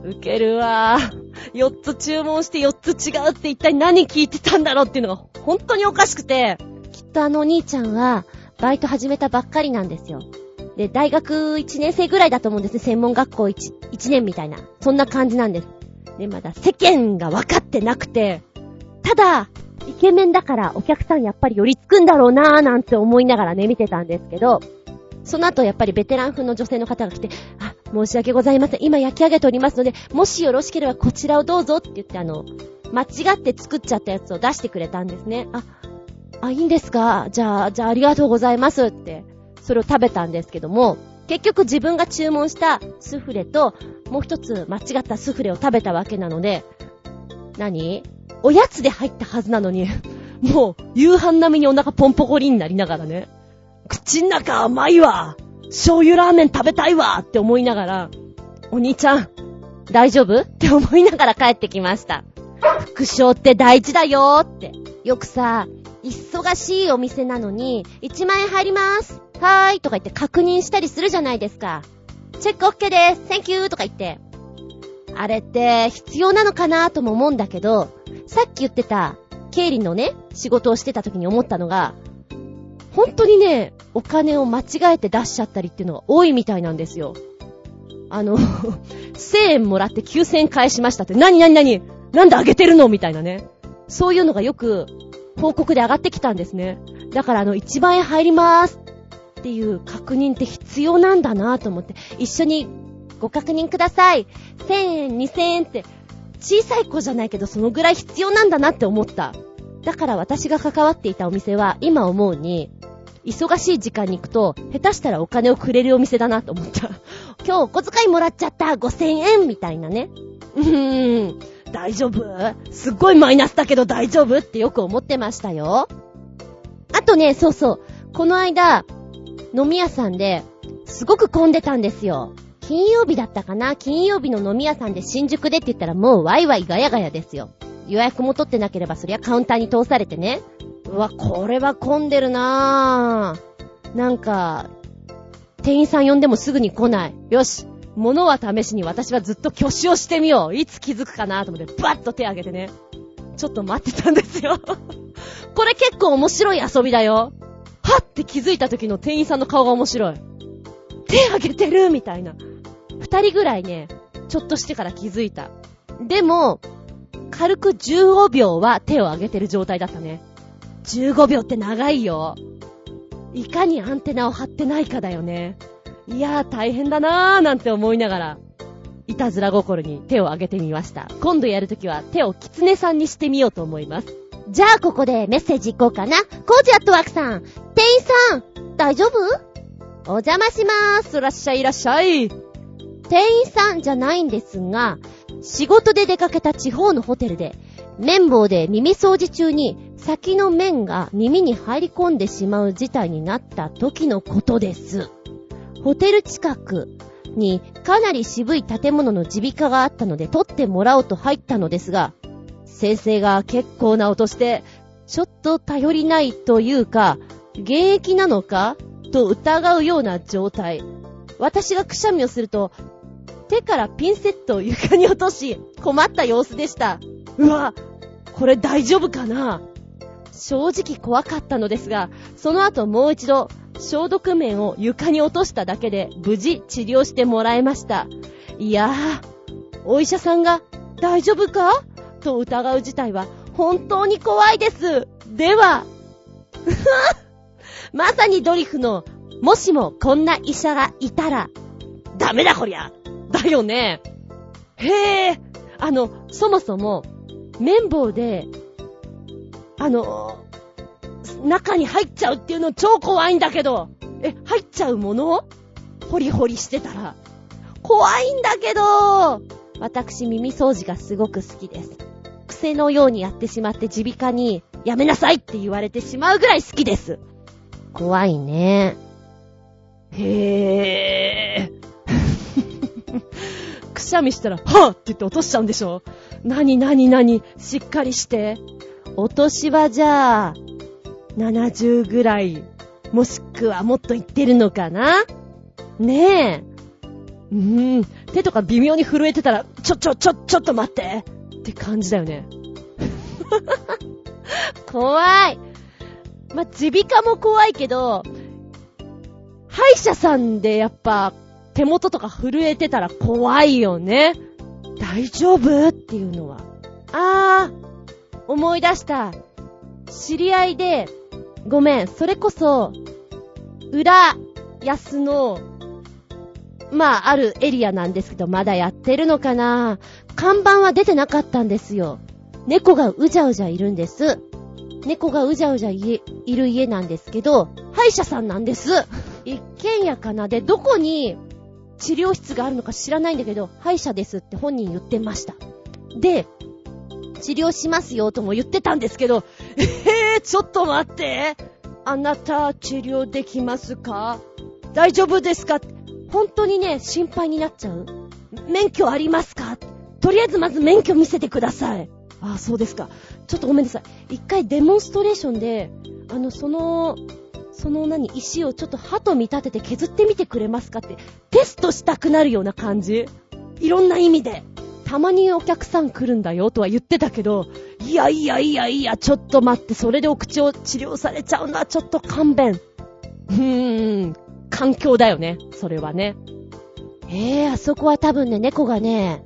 ウケるわー。4つ注文して4つ違うって一体何聞いてたんだろうっていうのが本当におかしくて、きっとあのお兄ちゃんは、バイト始めたばっかりなんですよ。で、大学1年生ぐらいだと思うんですね。専門学校 1, 1年みたいな。そんな感じなんです。で、まだ世間が分かってなくて、ただ、イケメンだからお客さんやっぱり寄りつくんだろうなーなんて思いながらね、見てたんですけど、その後やっぱりベテラン風の女性の方が来て、あ、申し訳ございません。今焼き上げておりますので、もしよろしければこちらをどうぞって言ってあの、間違って作っちゃったやつを出してくれたんですね。あ、あ、いいんですか？じゃあ、じゃあありがとうございますって、それを食べたんですけども、結局自分が注文したスフレと、もう一つ間違ったスフレを食べたわけなので、何？おやつで入ったはずなのに、もう夕飯並みにお腹ポンポコリになりながらね、口ん中甘いわ醤油ラーメン食べたいわって思いながら、お兄ちゃん、大丈夫？って思いながら帰ってきました。副賞って大事だよって。よくさ、忙しいお店なのに、1万円入ります。はーいとか言って確認したりするじゃないですか。チェックオッケーです。Thank you とか言って。あれって必要なのかなとも思うんだけど、さっき言ってた経理のね、仕事をしてた時に思ったのが、本当にね、お金を間違えて出しちゃったりっていうのが多いみたいなんですよ。あの 1000円もらって9000円返しましたって、なになになになんであげてるのみたいなね。そういうのがよく報告で上がってきたんですね。だからあの、1万円入りまーすっていう確認って必要なんだなと思って、一緒にご確認ください。1000円、2000円って、小さい子じゃないけどそのぐらい必要なんだなって思った。だから私が関わっていたお店は、今思うに、忙しい時間に行くと、下手したらお金をくれるお店だなと思った。今日お小遣いもらっちゃった !5000 円みたいなね。うーん。大丈夫？すっごいマイナスだけど大丈夫？ってよく思ってましたよ。あとね、そうそう。この間、飲み屋さんで、すごく混んでたんですよ。金曜日だったかな？金曜日の飲み屋さんで新宿でって言ったらもうワイワイガヤガヤですよ。予約も取ってなければそりゃカウンターに通されてね。うわ、これは混んでるなぁ。なんか、店員さん呼んでもすぐに来ない。よし。物は試しに私はずっと挙手をしてみよう。いつ気づくかなと思って、バッと手挙げてね。ちょっと待ってたんですよ。これ結構面白い遊びだよ。はって気づいた時の店員さんの顔が面白い。手挙げてるみたいな。二人ぐらいね、ちょっとしてから気づいた。でも、軽く15秒は手を挙げてる状態だったね。15秒って長いよ。いかにアンテナを張ってないかだよね。いやー大変だなーなんて思いながら、いたずら心に手を挙げてみました。今度やるときは手をキツネさんにしてみようと思います。じゃあここでメッセージいこうかな。コージアットワークさん、店員さん、大丈夫？お邪魔しまーす。いらっしゃいいらっしゃい。店員さんじゃないんですが、仕事で出かけた地方のホテルで、綿棒で耳掃除中に先の面が耳に入り込んでしまう事態になった時のことです。ホテル近くにかなり渋い建物の耳鼻科があったので撮ってもらおうと入ったのですが、先生が結構な音して、ちょっと頼りないというか、現役なのかと疑うような状態。私がくしゃみをすると、手からピンセットを床に落とし、困った様子でした。うわ、これ大丈夫かな？正直怖かったのですが、その後もう一度、消毒面を床に落としただけで、無事治療してもらえました。いやー、お医者さんが、大丈夫か？と疑う事態は、本当に怖いです。では、まさにドリフの、もしもこんな医者がいたら、ダメだこりゃだよね。へえ、あの、そもそも、綿棒で、あの、中に入っちゃうっていうの超怖いんだけど、え、入っちゃうもの？ホリホリしてたら。怖いんだけど、私耳掃除がすごく好きです。癖のようにやってしまって耳鼻科に、やめなさいって言われてしまうぐらい好きです。怖いね。へえ。しゃみしたら、はぁって言って落としちゃうんでしょ？なになになにしっかりして。お年はじゃあ、70ぐらい、もしくはもっと言ってるのかな？ねえ。うーん。手とか微妙に震えてたら、ちょ、ちょ、ちょ、ちょっと待ってって感じだよね。怖い。まあ、耳鼻科も怖いけど、歯医者さんでやっぱ手元とか震えてたら怖いよね。大丈夫？っていうのは。あー、思い出した。知り合いで、ごめん、それこそ、裏安の、まあ、あるエリアなんですけど、まだやってるのかな看板は出てなかったんですよ。猫がうじゃうじゃいるんです。猫がうじゃうじゃいいる家なんですけど、歯医者さんなんです。一軒家かなで、どこに治療室があるのか知らないんだけど、歯医者ですって本人言ってました。で、治療しますよとも言ってたんですけど、えー、ちょっと待って。あなた、治療できますか？大丈夫ですか？本当にね、心配になっちゃう？免許ありますか？とりあえずまず免許見せてください。ああ、そうですか。ちょっとごめんなさい。一回デモンストレーションで、あの、その、その何、石をちょっと歯と見立てて削ってみてくれますかって、テストしたくなるような感じいろんな意味で。たまにお客さん来るんだよとは言ってたけど、いやいやいやいや、ちょっと待って、それでお口を治療されちゃうのはちょっと勘弁。うーん、環境だよね、それはね。えー、あそこは多分ね、猫がね、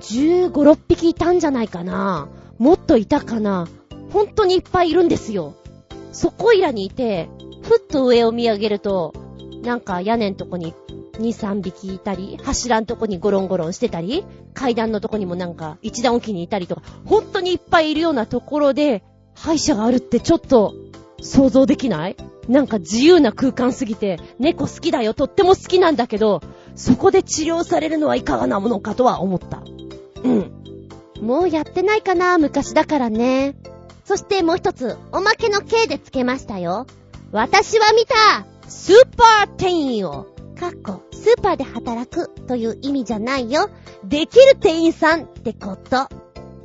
15、6匹いたんじゃないかな。もっといたかな。本当にいっぱいいるんですよ。そこいらにいて、ふっと上を見上げると、なんか屋根のとこに2、3匹いたり、柱のとこにゴロンゴロンしてたり、階段のとこにもなんか一段置きにいたりとか、本当にいっぱいいるようなところで、歯医者があるってちょっと想像できない？なんか自由な空間すぎて、猫好きだよ、とっても好きなんだけど、そこで治療されるのはいかがなものかとは思った。うん。もうやってないかな、昔だからね。そしてもう一つ、おまけの K でつけましたよ。私は見たスーパー店員を。かっこ、スーパーで働くという意味じゃないよ。できる店員さんってこと。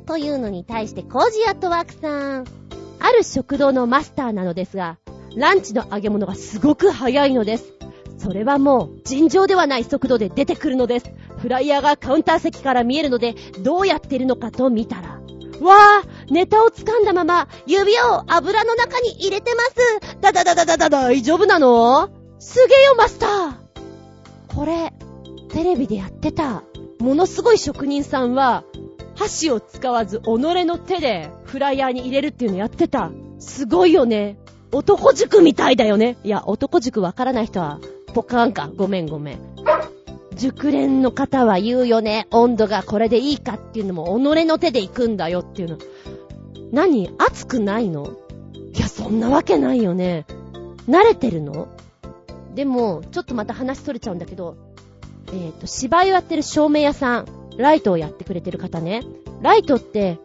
というのに対して、コージアットワークさん。ある食堂のマスターなのですが、ランチの揚げ物がすごく早いのです。それはもう尋常ではない速度で出てくるのです。フライヤーがカウンター席から見えるので、どうやってるのかと見たら、わーネタを掴んだまま、指を油の中に入れてますだだだだだだ大丈夫なの？すげえよ、マスターこれ、テレビでやってた。ものすごい職人さんは、箸を使わず己の手でフライヤーに入れるっていうのやってた。すごいよね。男塾みたいだよね。いや、男塾わからない人は、ポカーンか。ごめんごめん。熟練の方は言うよね。温度がこれでいいかっていうのも、己の手で行くんだよっていうの。何？熱くないの？いや、そんなわけないよね。慣れてるの？でも、ちょっとまた話取れちゃうんだけど、えっ、と、芝居をやってる照明屋さん、ライトをやってくれてる方ね。ライトって、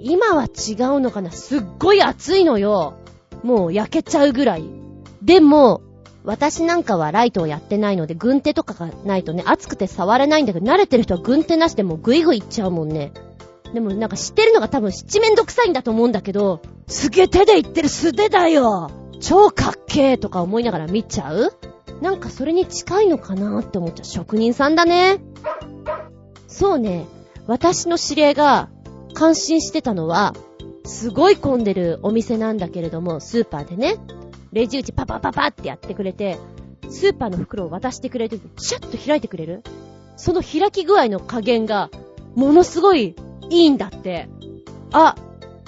今は違うのかな？すっごい熱いのよ。もう焼けちゃうぐらい。でも、私なんかはライトをやってないので、軍手とかがないとね、熱くて触れないんだけど、慣れてる人は軍手なしでもグイグイいっちゃうもんね。でもなんか知ってるのが多分七面倒くさいんだと思うんだけど、すげえ手で言ってる素手だよ超かっけーとか思いながら見ちゃう？なんかそれに近いのかなーって思っちゃう。職人さんだね。そうね、私の知り合いが感心してたのは、すごい混んでるお店なんだけれども、スーパーでね、レジ打ちパパパパってやってくれて、スーパーの袋を渡してくれて、シャッと開いてくれる？その開き具合の加減が、ものすごいいいんだって。あ、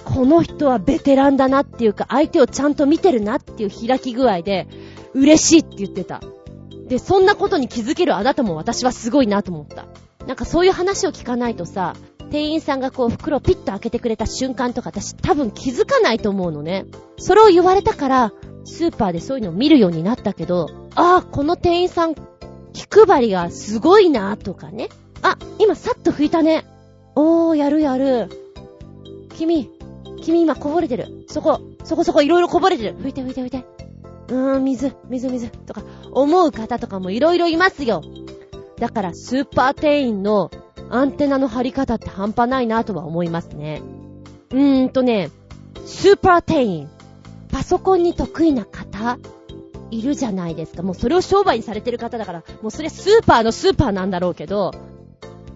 この人はベテランだなっていうか、相手をちゃんと見てるなっていう開き具合で、嬉しいって言ってた。で、そんなことに気づけるあなたも私はすごいなと思った。なんかそういう話を聞かないとさ、店員さんがこう袋をピッと開けてくれた瞬間とか私多分気づかないと思うのね。それを言われたから、スーパーでそういうのを見るようになったけど、ああ、この店員さん、気配りがすごいなとかね。あ、今さっと拭いたね。おー、やるやる。君、君今こぼれてる。そこ、そこそこいろいろこぼれてる。拭いて拭いて拭いて。うーん、水、水水。とか、思う方とかもいろいろいますよ。だから、スーパー店員のアンテナの張り方って半端ないなとは思いますね。うーんとね、スーパー店員。パソコンに得意な方いるじゃないですか。もうそれを商売にされてる方だから、もうそれスーパーのスーパーなんだろうけど、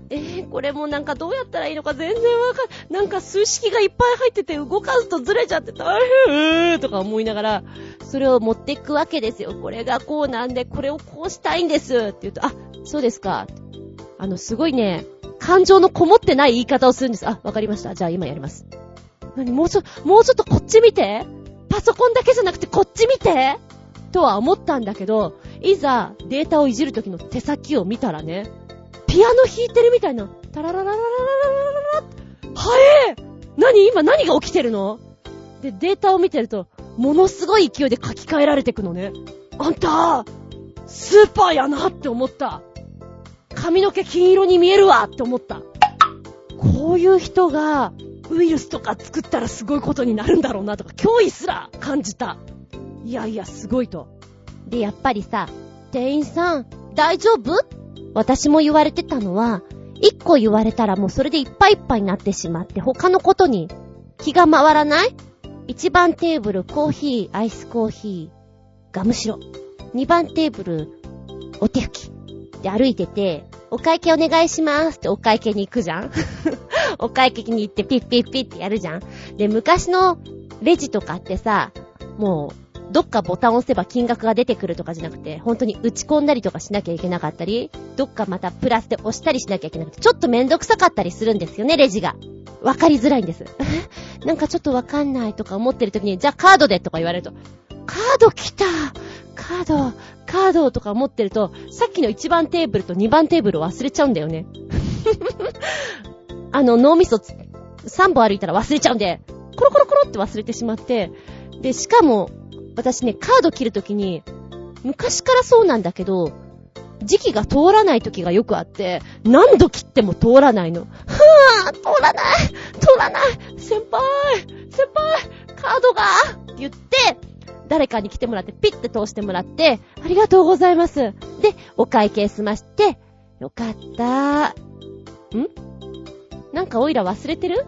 えー、これもなんかどうやったらいいのか全然わかん、なんか数式がいっぱい入ってて動かすとずれちゃって大変とか思いながら、それを持っていくわけですよ。これがこうなんで、これをこうしたいんですって言うと、あ、そうですか。あの、すごいね、感情のこもってない言い方をするんです。あ、わかりました。じゃあ今やります。なに、もうちょ、もうちょっとこっち見てパソコンだけじゃなくてこっち見てとは思ったんだけど、いざデータをいじるときの手先を見たらね、ピアノ弾いてるみたいな、タラララララララララはえ何今何が起きてるので、データを見てると、ものすごい勢いで書き換えられてくのね。あんた、スーパーやなって思った。髪の毛金色に見えるわって思った。こういう人が、ウイルスとか作ったらすごいことになるんだろうなとか、脅威すら感じた。いやいや、すごいと。で、やっぱりさ、店員さん、大丈夫？私も言われてたのは、一個言われたらもうそれでいっぱいいっぱいになってしまって、他のことに気が回らない？一番テーブル、コーヒー、アイスコーヒー、ガムシロ。二番テーブル、お手拭き。で歩いてて、お会計お願いしますってお会計に行くじゃん お会計に行ってピッピッピッってやるじゃんで、昔のレジとかってさ、もう、どっかボタン押せば金額が出てくるとかじゃなくて、本当に打ち込んだりとかしなきゃいけなかったり、どっかまたプラスで押したりしなきゃいけなくて、ちょっとめんどくさかったりするんですよね、レジが。わかりづらいんです。なんかちょっとわかんないとか思ってる時に、じゃあカードでとか言われると、カード来たカード、カードとか持ってると、さっきの1番テーブルと2番テーブルを忘れちゃうんだよね。あの、脳みそ3本歩いたら忘れちゃうんで、コロコロコロって忘れてしまって、で、しかも、私ね、カード切るときに、昔からそうなんだけど、時期が通らない時がよくあって、何度切っても通らないの。ふぅ通らない通らない先輩先輩カードがって言って、誰かに来てもらって、ピッて通してもらって、ありがとうございます。で、お会計済まして、よかった。ん？なんかオイラ忘れてる？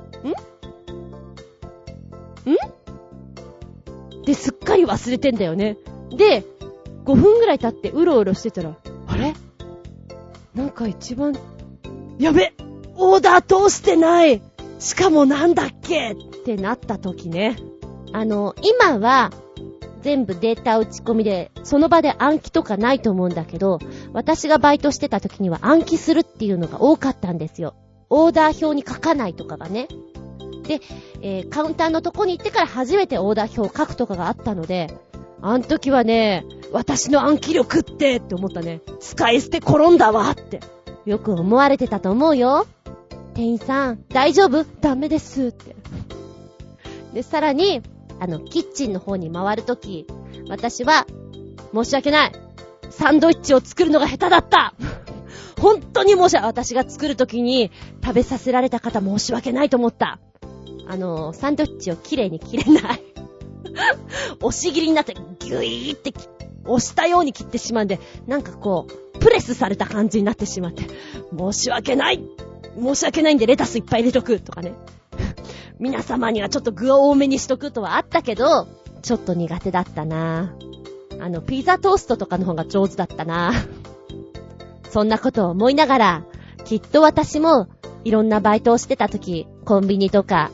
ん？ん？で、すっかり忘れてんだよね。で、5分ぐらい経ってうろうろしてたら、あれ？なんか一番、やべオーダー通してない。しかもなんだっけ？ってなった時ね。あの、今は、全部データ打ち込みで、その場で暗記とかないと思うんだけど、私がバイトしてた時には暗記するっていうのが多かったんですよ。オーダー表に書かないとかがね。で、えー、カウンターのとこに行ってから初めてオーダー表を書くとかがあったので、あの時はね、私の暗記力ってって思ったね。使い捨て転んだわって。よく思われてたと思うよ。店員さん、大丈夫？ダメですって。で、さらに、あの、キッチンの方に回るとき、私は、申し訳ない。サンドイッチを作るのが下手だった 本当に申し訳、私が作るときに食べさせられた方申し訳ないと思った。あの、サンドイッチをきれいに切れない 押し切りになって、ギュイーって押したように切ってしまうんで、なんかこう、プレスされた感じになってしまって、申し訳ない申し訳ないんでレタスいっぱい入れとくとかね。皆様にはちょっと具を多めにしとくとはあったけど、ちょっと苦手だったなあの、ピザトーストとかの方が上手だったなそんなことを思いながら、きっと私もいろんなバイトをしてた時、コンビニとか、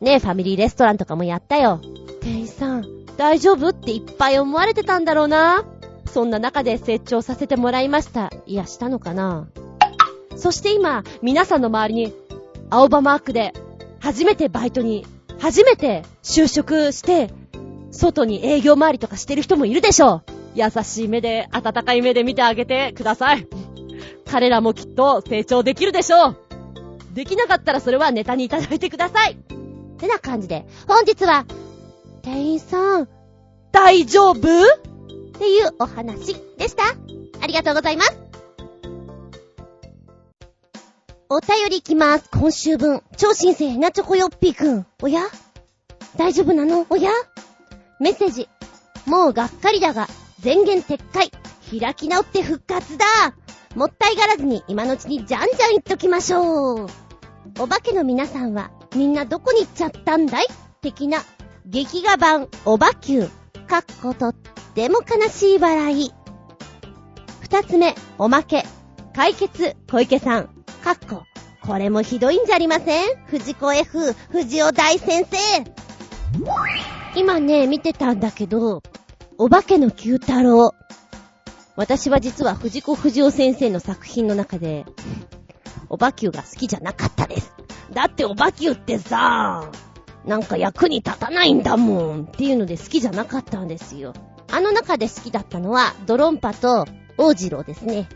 ね、ファミリーレストランとかもやったよ。店員さん、大丈夫っていっぱい思われてたんだろうな。そんな中で成長させてもらいました。いや、したのかなそして今、皆さんの周りに、青葉マークで、初めてバイトに、初めて就職して、外に営業回りとかしてる人もいるでしょう。優しい目で、温かい目で見てあげてください。彼らもきっと成長できるでしょう。できなかったらそれはネタにいただいてください。ってな感じで、本日は、店員さん、大丈夫？っていうお話でした。ありがとうございます。お便りいきます。今週分。超新星ヘナチョコヨッピーくん。おや？大丈夫なの？おや？メッセージ。もうがっかりだが、前言撤回。開き直って復活だ。もったいがらずに今のうちにじゃんじゃん言っときましょう。お化けの皆さんはみんなどこに行っちゃったんだい？的な劇画版おばきゅう。かっことっても悲しい笑い。二つ目、おまけ。解決、小池さん。かっこ。これもひどいんじゃありません？藤子 F、藤尾大先生。今ね、見てたんだけど、お化けの九太郎。私は実は藤子不二雄先生の作品の中で、おばきゅうが好きじゃなかったです。だっておばきゅうってさ、なんか役に立たないんだもんっていうので好きじゃなかったんですよ。あの中で好きだったのは、ドロンパと王次郎ですね。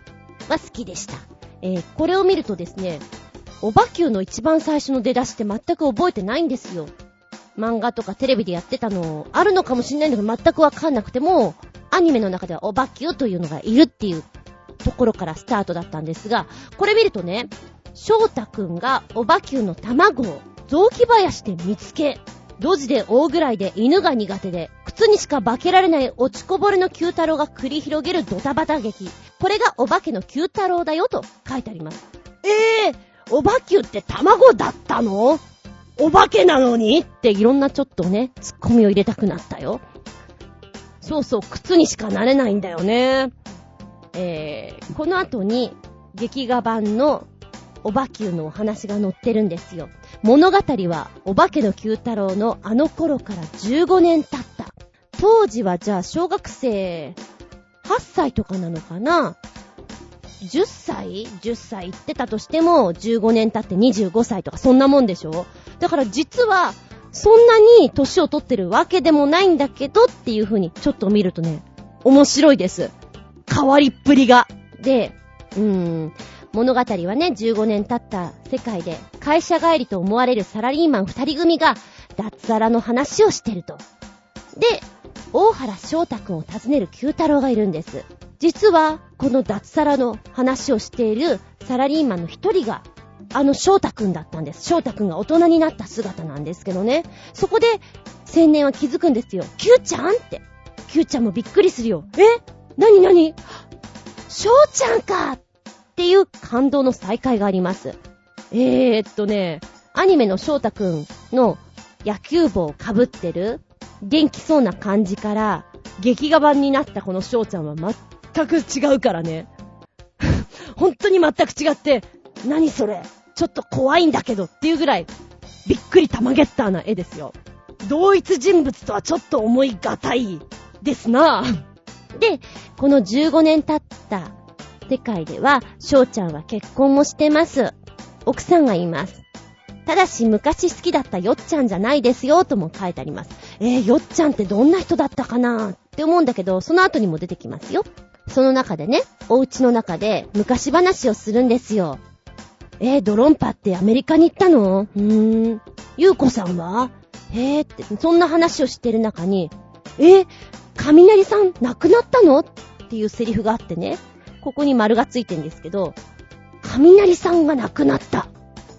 は好きでした。えー、これを見るとですね、おばきゅうの一番最初の出だしって全く覚えてないんですよ。漫画とかテレビでやってたのあるのかもしんないんだけど全くわかんなくても、アニメの中ではおばきゅうというのがいるっていうところからスタートだったんですが、これ見るとね、翔太くんがおばきゅうの卵を雑木林で見つけ、路地で大ぐらいで犬が苦手で、靴にしか化けられない落ちこぼれの九太郎が繰り広げるドタバタ劇。これがお化けの九太郎だよと書いてあります。ええー、おばきゅうって卵だったの？お化けなのに？っていろんなちょっとね、ツッコミを入れたくなったよ。そうそう、靴にしかなれないんだよね。えー、この後に、劇画版のおばきゅうのお話が載ってるんですよ。物語は、お化けの九太郎のあの頃から15年経った。当時はじゃあ小学生8歳とかなのかな？10歳 ?10 歳行ってたとしても、15年経って25歳とかそんなもんでしょ？だから実は、そんなに年を取ってるわけでもないんだけどっていう風にちょっと見るとね、面白いです。変わりっぷりが。で、うーん、物語はね、15年経った世界で、会社帰りと思われるサラリーマン二人組が、脱サラの話をしてると。で、大原翔太くんを訪ねる九太郎がいるんです。実は、この脱サラの話をしているサラリーマンの一人が、あの翔太くんだったんです。翔太くんが大人になった姿なんですけどね。そこで、青年は気づくんですよ。キューちゃんって。キューちゃんもびっくりするよ。え？なになに翔ちゃんかっていう感動の再会があります。えーっとね、アニメの翔太くんの野球帽を被ってる元気そうな感じから、劇画版になったこの翔ちゃんは全く違うからね。本当に全く違って、何それちょっと怖いんだけどっていうぐらい、びっくり玉ゲッターな絵ですよ。同一人物とはちょっと思いがたいですなで、この15年経った世界では、翔ちゃんは結婚もしてます。奥さんがいます。ただし昔好きだったよっちゃんじゃないですよとも書いてあります。えー、よっちゃんってどんな人だったかな？って思うんだけど、その後にも出てきますよ。その中でね、お家の中で昔話をするんですよ。えー、ドロンパってアメリカに行ったの？うーん。ゆうこさんは？へーって、そんな話をしてる中に、えー、雷さん亡くなったの？っていうセリフがあってね、ここに丸がついてんですけど、雷さんが亡くなった。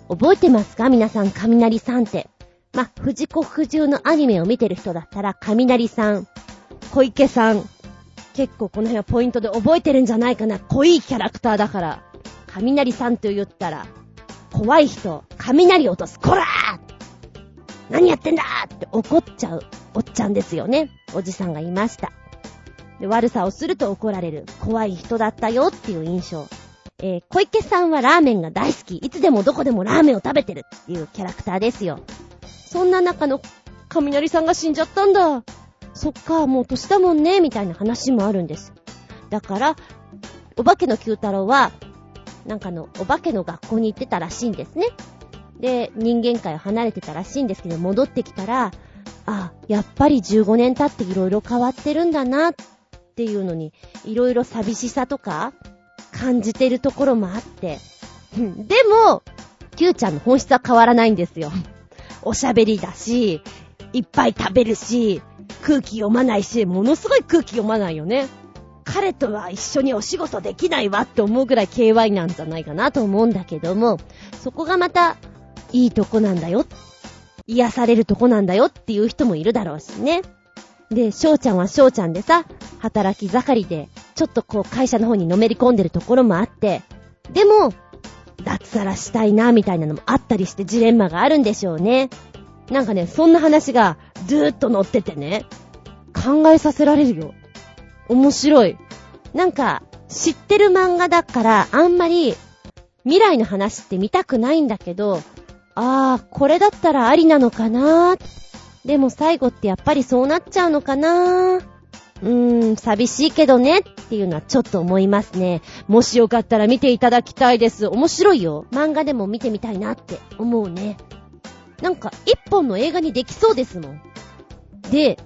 覚えてますか？皆さん、雷さんって。ま藤子不二のアニメを見てる人だったら、雷さん、小池さん、結構この辺はポイントで覚えてるんじゃないかな。濃いキャラクターだから。雷さんと言ったら、怖い人、雷落とす、こらー何やってんだって怒っちゃうおっちゃんですよね。おじさんがいました。で、悪さをすると怒られる、怖い人だったよっていう印象。えー、小池さんはラーメンが大好き。いつでもどこでもラーメンを食べてるっていうキャラクターですよ。そんな中の、雷さんが死んじゃったんだ。そっか、もう年だもんね、みたいな話もあるんです。だから、お化けの九太郎は、なんかの、お化けの学校に行ってたらしいんですね。で、人間界を離れてたらしいんですけど、戻ってきたら、あ、やっぱり15年経って色々変わってるんだな、っっていうのに、色々寂しさとか、感じてるところもあって。でも、Q ちゃんの本質は変わらないんですよ。おしゃべりだし、いっぱい食べるし、空気読まないし、ものすごい空気読まないよね。彼とは一緒にお仕事できないわって思うぐらい KY なんじゃないかなと思うんだけども、そこがまた、いいとこなんだよ。癒されるとこなんだよっていう人もいるだろうしね。で、翔ちゃんは翔ちゃんでさ、働き盛りで、ちょっとこう会社の方にのめり込んでるところもあって、でも、脱サラしたいな、みたいなのもあったりしてジレンマがあるんでしょうね。なんかね、そんな話がずーっと載っててね、考えさせられるよ。面白い。なんか、知ってる漫画だから、あんまり、未来の話って見たくないんだけど、あー、これだったらありなのかなーでも最後ってやっぱりそうなっちゃうのかなうーん、寂しいけどねっていうのはちょっと思いますね。もしよかったら見ていただきたいです。面白いよ。漫画でも見てみたいなって思うね。なんか一本の映画にできそうですもん。で、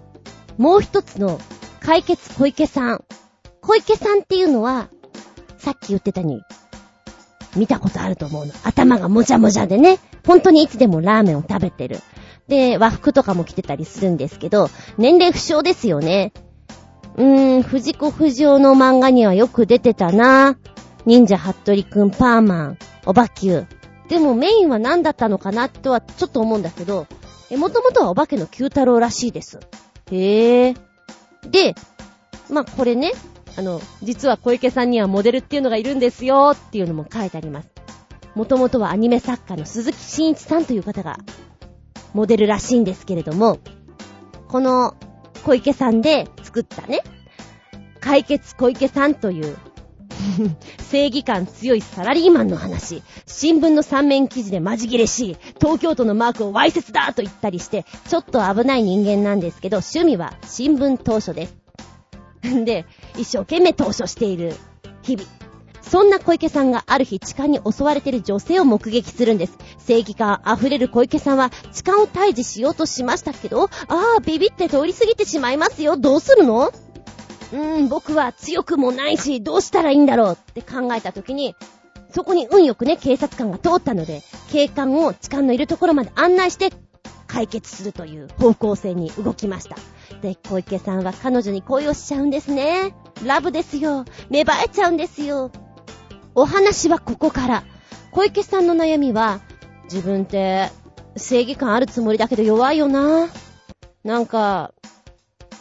もう一つの解決小池さん。小池さんっていうのは、さっき言ってたに、見たことあると思うの。頭がもじゃもじゃでね、本当にいつでもラーメンを食べてる。で、和服とかも着てたりするんですけど、年齢不詳ですよね。うーん、藤子不二雄の漫画にはよく出てたな。忍者ハットリくん、パーマン、オバキュー。でもメインは何だったのかなとはちょっと思うんだけど、え、もともとはお化けの九太郎らしいです。へえ。で、まあ、これね、あの、実は小池さんにはモデルっていうのがいるんですよっていうのも書いてあります。もともとはアニメ作家の鈴木真一さんという方がモデルらしいんですけれども、この小池さんで作ったね、解決小池さんという 正義感強いサラリーマンの話。新聞の三面記事でマジ切れしい、東京都のマークをわいせつだと言ったりして、ちょっと危ない人間なんですけど、趣味は新聞当初です。ん で、一生懸命当初している日々。そんな小池さんがある日痴漢に襲われている女性を目撃するんです。正義感溢れる小池さんは痴漢を退治しようとしましたけど、ああ、ビビって通り過ぎてしまいますよ。どうするの？うーん、僕は強くもないし、どうしたらいいんだろうって考えた時に、そこに運よくね、警察官が通ったので、警官を痴漢のいるところまで案内して解決するという方向性に動きました。で、小池さんは彼女に恋をしちゃうんですね。ラブですよ。芽生えちゃうんですよ。お話はここから。小池さんの悩みは、自分って正義感あるつもりだけど弱いよな。なんか、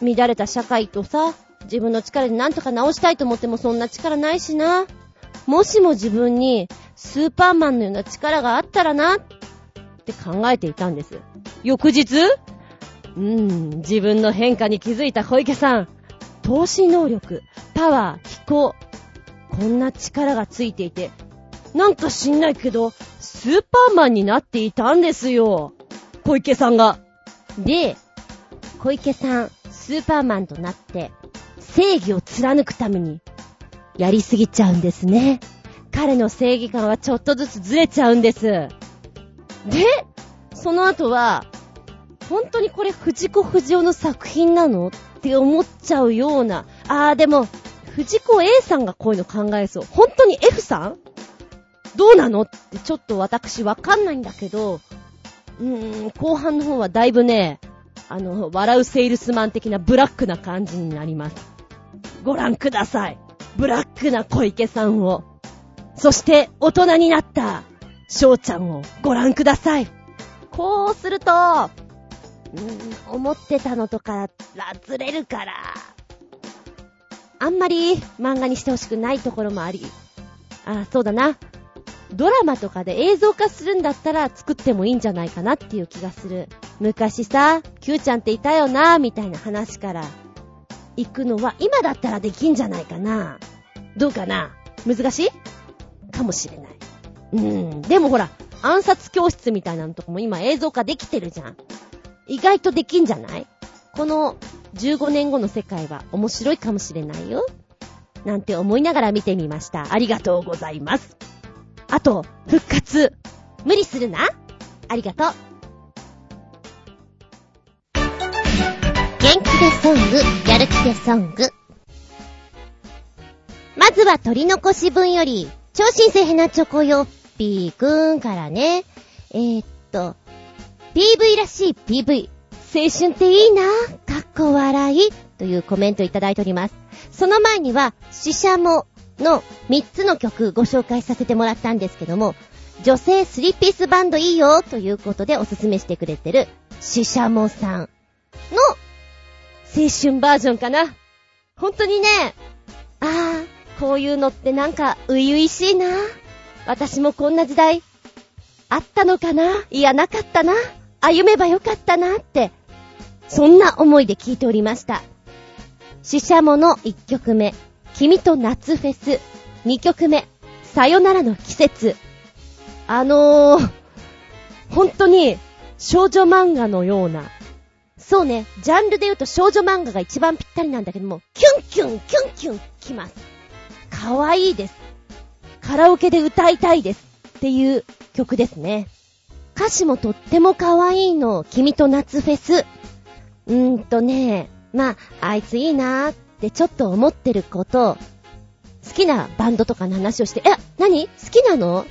乱れた社会とさ、自分の力で何とか直したいと思ってもそんな力ないしな。もしも自分にスーパーマンのような力があったらな、って考えていたんです。翌日？うーん、自分の変化に気づいた小池さん。投資能力、パワー、飛行、こんな力がついていて、なんか知んないけど、スーパーマンになっていたんですよ。小池さんが。で、小池さん、スーパーマンとなって、正義を貫くために、やりすぎちゃうんですね。彼の正義感はちょっとずつずれちゃうんです。で、その後は、本当にこれ藤子不二雄の作品なの？って思っちゃうような。あーでも、藤子 A さんがこういうの考えそう。本当に F さん？どうなの？ってちょっと私わかんないんだけど、うーん、後半の方はだいぶね、あの、笑うセールスマン的なブラックな感じになります。ご覧ください。ブラックな小池さんを。そして、大人になった、翔ちゃんをご覧ください。こうすると、うーん、思ってたのとからずれるから、あんまり漫画にしてほしくないところもあり、あ、そうだな。ドラマとかで映像化するんだったら作ってもいいんじゃないかなっていう気がする。昔さ、Q ちゃんっていたよな、みたいな話から行くのは今だったらできんじゃないかな。どうかな？難しい？かもしれない。うん。でもほら、暗殺教室みたいなのとかも今映像化できてるじゃん。意外とできんじゃない？この15年後の世界は面白いかもしれないよ。なんて思いながら見てみました。ありがとうございます。あと、復活。無理するな。ありがとう。元気でソング、やる気でソング。まずは取り残し分より、超新星ヘナチョコヨッピーくんからね。えー、っと、PV らしい PV。青春っていいなかっこ笑い。というコメントいただいております。その前には、死者もの3つの曲ご紹介させてもらったんですけども、女性スリーピースバンドいいよということでおすすめしてくれてる、死者もさんの青春バージョンかな。本当にね、ああ、こういうのってなんか、ういういしいな。私もこんな時代、あったのかないや、なかったな。歩めばよかったなって、そんな思いで聞いておりました。死者もの1曲目、君と夏フェス。2曲目、さよならの季節。あのー、本当に少女漫画のような、そうね、ジャンルで言うと少女漫画が一番ぴったりなんだけども、キュンキュン、キュンキュンきます。かわいいです。カラオケで歌いたいです。っていう曲ですね。歌詞もとっても可愛いの。君と夏フェス。うーんとね、まあ、あいついいなーってちょっと思ってること、好きなバンドとかの話をして、え、何？好きなの？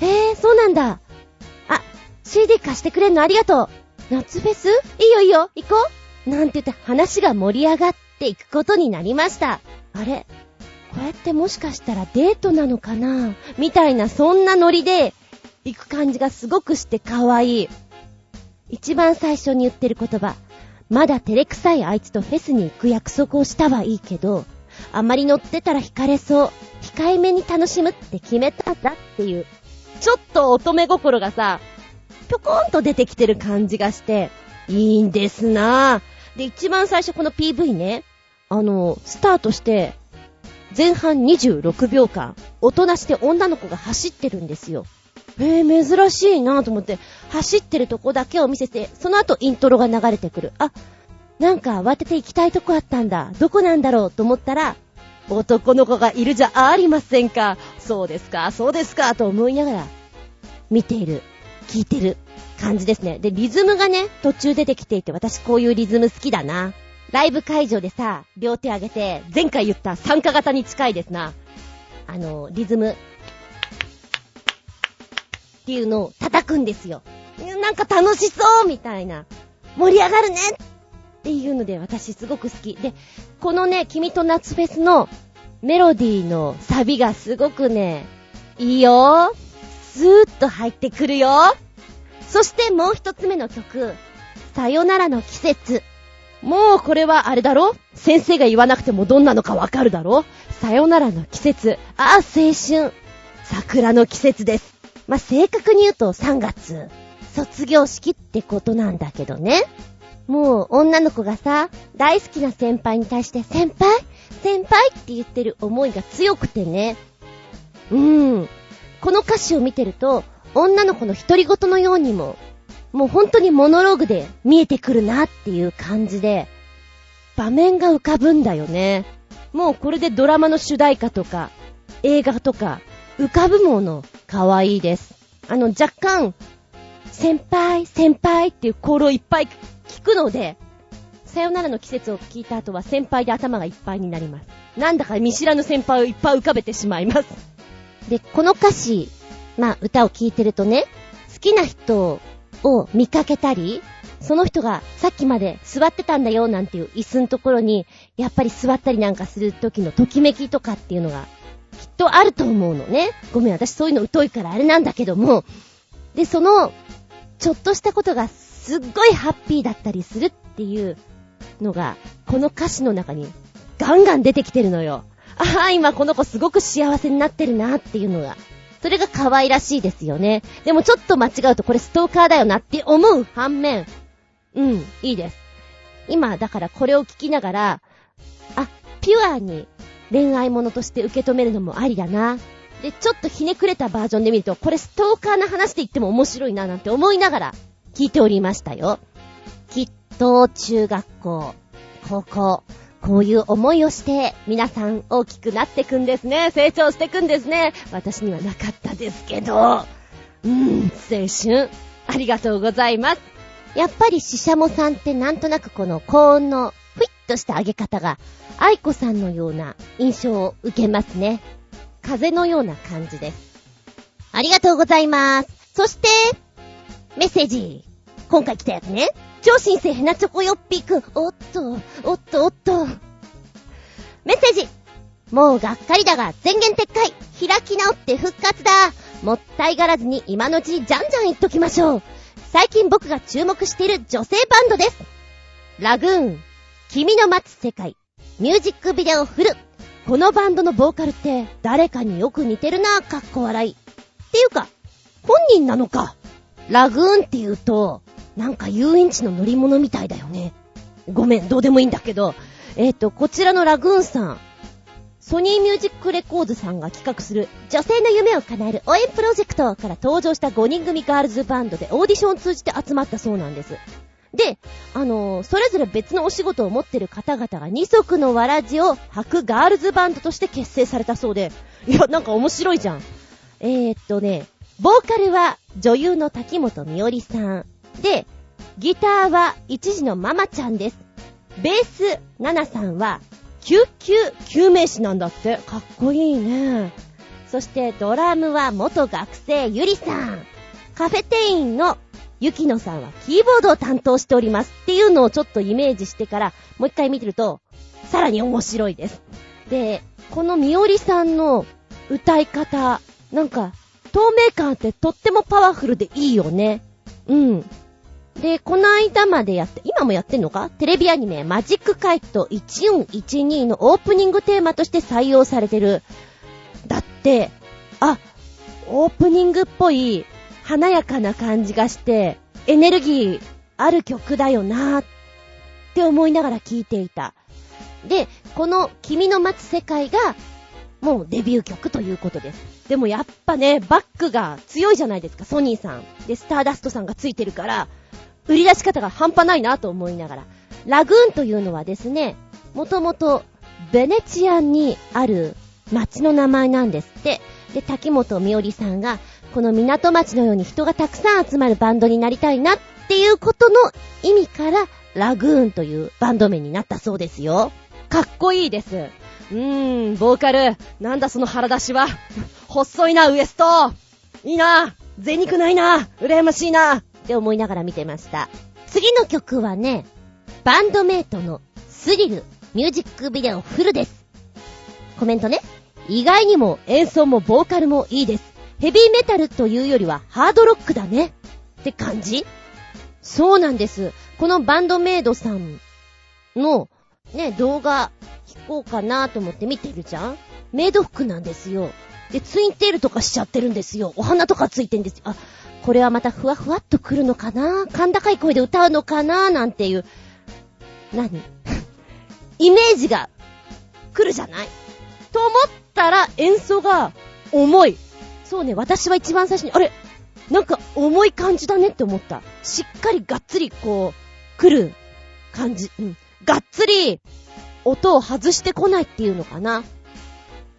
へえ、そうなんだ。あ、CD 貸してくれんのありがとう。夏フェス？いいよいいよ、行こう。なんて言って話が盛り上がっていくことになりました。あれ？これってもしかしたらデートなのかな？みたいなそんなノリで行く感じがすごくして可愛い。一番最初に言ってる言葉。まだ照れくさいあいつとフェスに行く約束をしたはいいけど、あまり乗ってたら惹かれそう。控えめに楽しむって決めたんだっていう。ちょっと乙女心がさ、ぴょこんと出てきてる感じがして、いいんですなぁ。で、一番最初この PV ね、あの、スタートして、前半26秒間、おとなしで女の子が走ってるんですよ。えー、珍しいなと思って、走ってるとこだけを見せて、その後イントロが流れてくる。あ、なんか慌てて行きたいとこあったんだ。どこなんだろうと思ったら、男の子がいるじゃありませんか。そうですか、そうですか、と思いながら、見ている、聞いてる感じですね。で、リズムがね、途中出てきていて、私こういうリズム好きだな。ライブ会場でさ、両手上げて、前回言った参加型に近いですな。あの、リズム、っていうのを叩くんですよ。なんか楽しそうみたいな。盛り上がるねっていうので私すごく好き。で、このね、君と夏フェスのメロディーのサビがすごくね、いいよ。スーッと入ってくるよ。そしてもう一つ目の曲、さよならの季節。もうこれはあれだろ？先生が言わなくてもどんなのかわかるだろ？さよならの季節。ああ、青春。桜の季節です。まあ、正確に言うと3月。卒業式ってことなんだけどね。もう女の子がさ、大好きな先輩に対して、先輩？先輩って言ってる思いが強くてね。うーん。この歌詞を見てると、女の子の独り言のようにも、もう本当にモノローグで見えてくるなっていう感じで、場面が浮かぶんだよね。もうこれでドラマの主題歌とか、映画とか、浮かぶもの、可愛いです。あの、若干、先輩、先輩っていうコールをいっぱい聞くので、さよならの季節を聞いた後は先輩で頭がいっぱいになります。なんだか見知らぬ先輩をいっぱい浮かべてしまいます。で、この歌詞、まあ歌を聴いてるとね、好きな人を見かけたり、その人がさっきまで座ってたんだよなんていう椅子のところに、やっぱり座ったりなんかする時のときめきとかっていうのが、きっとあると思うのね。ごめん、私そういうの疎いからあれなんだけども。で、その、ちょっとしたことがすっごいハッピーだったりするっていうのが、この歌詞の中にガンガン出てきてるのよ。ああ、今この子すごく幸せになってるなっていうのが。それが可愛らしいですよね。でもちょっと間違うとこれストーカーだよなって思う反面、うん、いいです。今、だからこれを聞きながら、あ、ピュアに恋愛ものとして受け止めるのもありだな。で、ちょっとひねくれたバージョンで見ると、これストーカーな話で言っても面白いななんて思いながら聞いておりましたよ。きっと中学校、高校、こういう思いをして、皆さん大きくなってくんですね。成長してくんですね。私にはなかったですけど。うん、青春。ありがとうございます。やっぱりシシャモさんってなんとなくこの高音のとした上げ方が、愛子さんのような印象を受けますね。風のような感じです。ありがとうございます。そして、メッセージ。今回来たやつね。超新星ヘナチョコヨッピーくん。おっと、おっと、おっと。メッセージ。もうがっかりだが、全言撤回。開き直って復活だ。もったいがらずに今のうちにじゃんじゃん言っときましょう。最近僕が注目している女性バンドです。ラグーン、君の待つ世界、ミュージックビデオフル。このバンドのボーカルって誰かによく似てるな、かっこ笑い。っていうか、本人なのか。ラグーンって言うと、なんか遊園地の乗り物みたいだよね。ごめん、どうでもいいんだけど。えっ、ー、と、こちらのラグーンさん、ソニーミュージックレコードさんが企画する女性の夢を叶える応援プロジェクトから登場した5人組ガールズバンドでオーディションを通じて集まったそうなんです。で、あのー、それぞれ別のお仕事を持ってる方々が二足のわらじを履くガールズバンドとして結成されたそうで、いや、なんか面白いじゃん。えー、っとね、ボーカルは女優の滝本美織さん。で、ギターは一時のママちゃんです。ベース、ナナさんは救急救命士なんだって。かっこいいね。そしてドラムは元学生ゆりさん。カフェ店員のゆきのさんはキーボードを担当しております。っていうのをちょっとイメージしてから、もう一回見てると、さらに面白いです。で、このみおりさんの歌い方、なんか、透明感ってとってもパワフルでいいよね。うん。で、この間までやって、今もやってんのか？テレビアニメ、マジックカイト1412のオープニングテーマとして採用されてる。だって、あ、オープニングっぽい、華やかな感じがして、エネルギーある曲だよなって思いながら聴いていた。で、この君の待つ世界が、もうデビュー曲ということです。でもやっぱね、バックが強いじゃないですか、ソニーさん。で、スターダストさんがついてるから、売り出し方が半端ないなと思いながら。ラグーンというのはですね、もともとベネチアンにある町の名前なんですって。で、滝本美織さんが、この港町のように人がたくさん集まるバンドになりたいなっていうことの意味から、ラグーンというバンド名になったそうですよ。かっこいいです。うーん、ボーカル。なんだその腹出しは。細いな、ウエスト。いいな。贅肉ないな。羨ましいな。って思いながら見てました。次の曲はね、バンドメイトのスリルミュージックビデオフルです。コメントね。意外にも演奏もボーカルもいいです。ヘビーメタルというよりはハードロックだね。って感じ？そうなんです。このバンドメイドさんのね、動画聞こうかなと思って見てるじゃん？メイド服なんですよ。で、ツインテールとかしちゃってるんですよ。お花とかついてんですよ。あ、これはまたふわふわっと来るのかな？甲高い声で歌うのかな？なんていう、何？イメージが来るじゃない？と思ったら演奏が重い。そうね、私は一番最初に、あれなんか重い感じだねって思った。しっかりがっつりこう、来る感じ。うん。がっつり音を外してこないっていうのかな。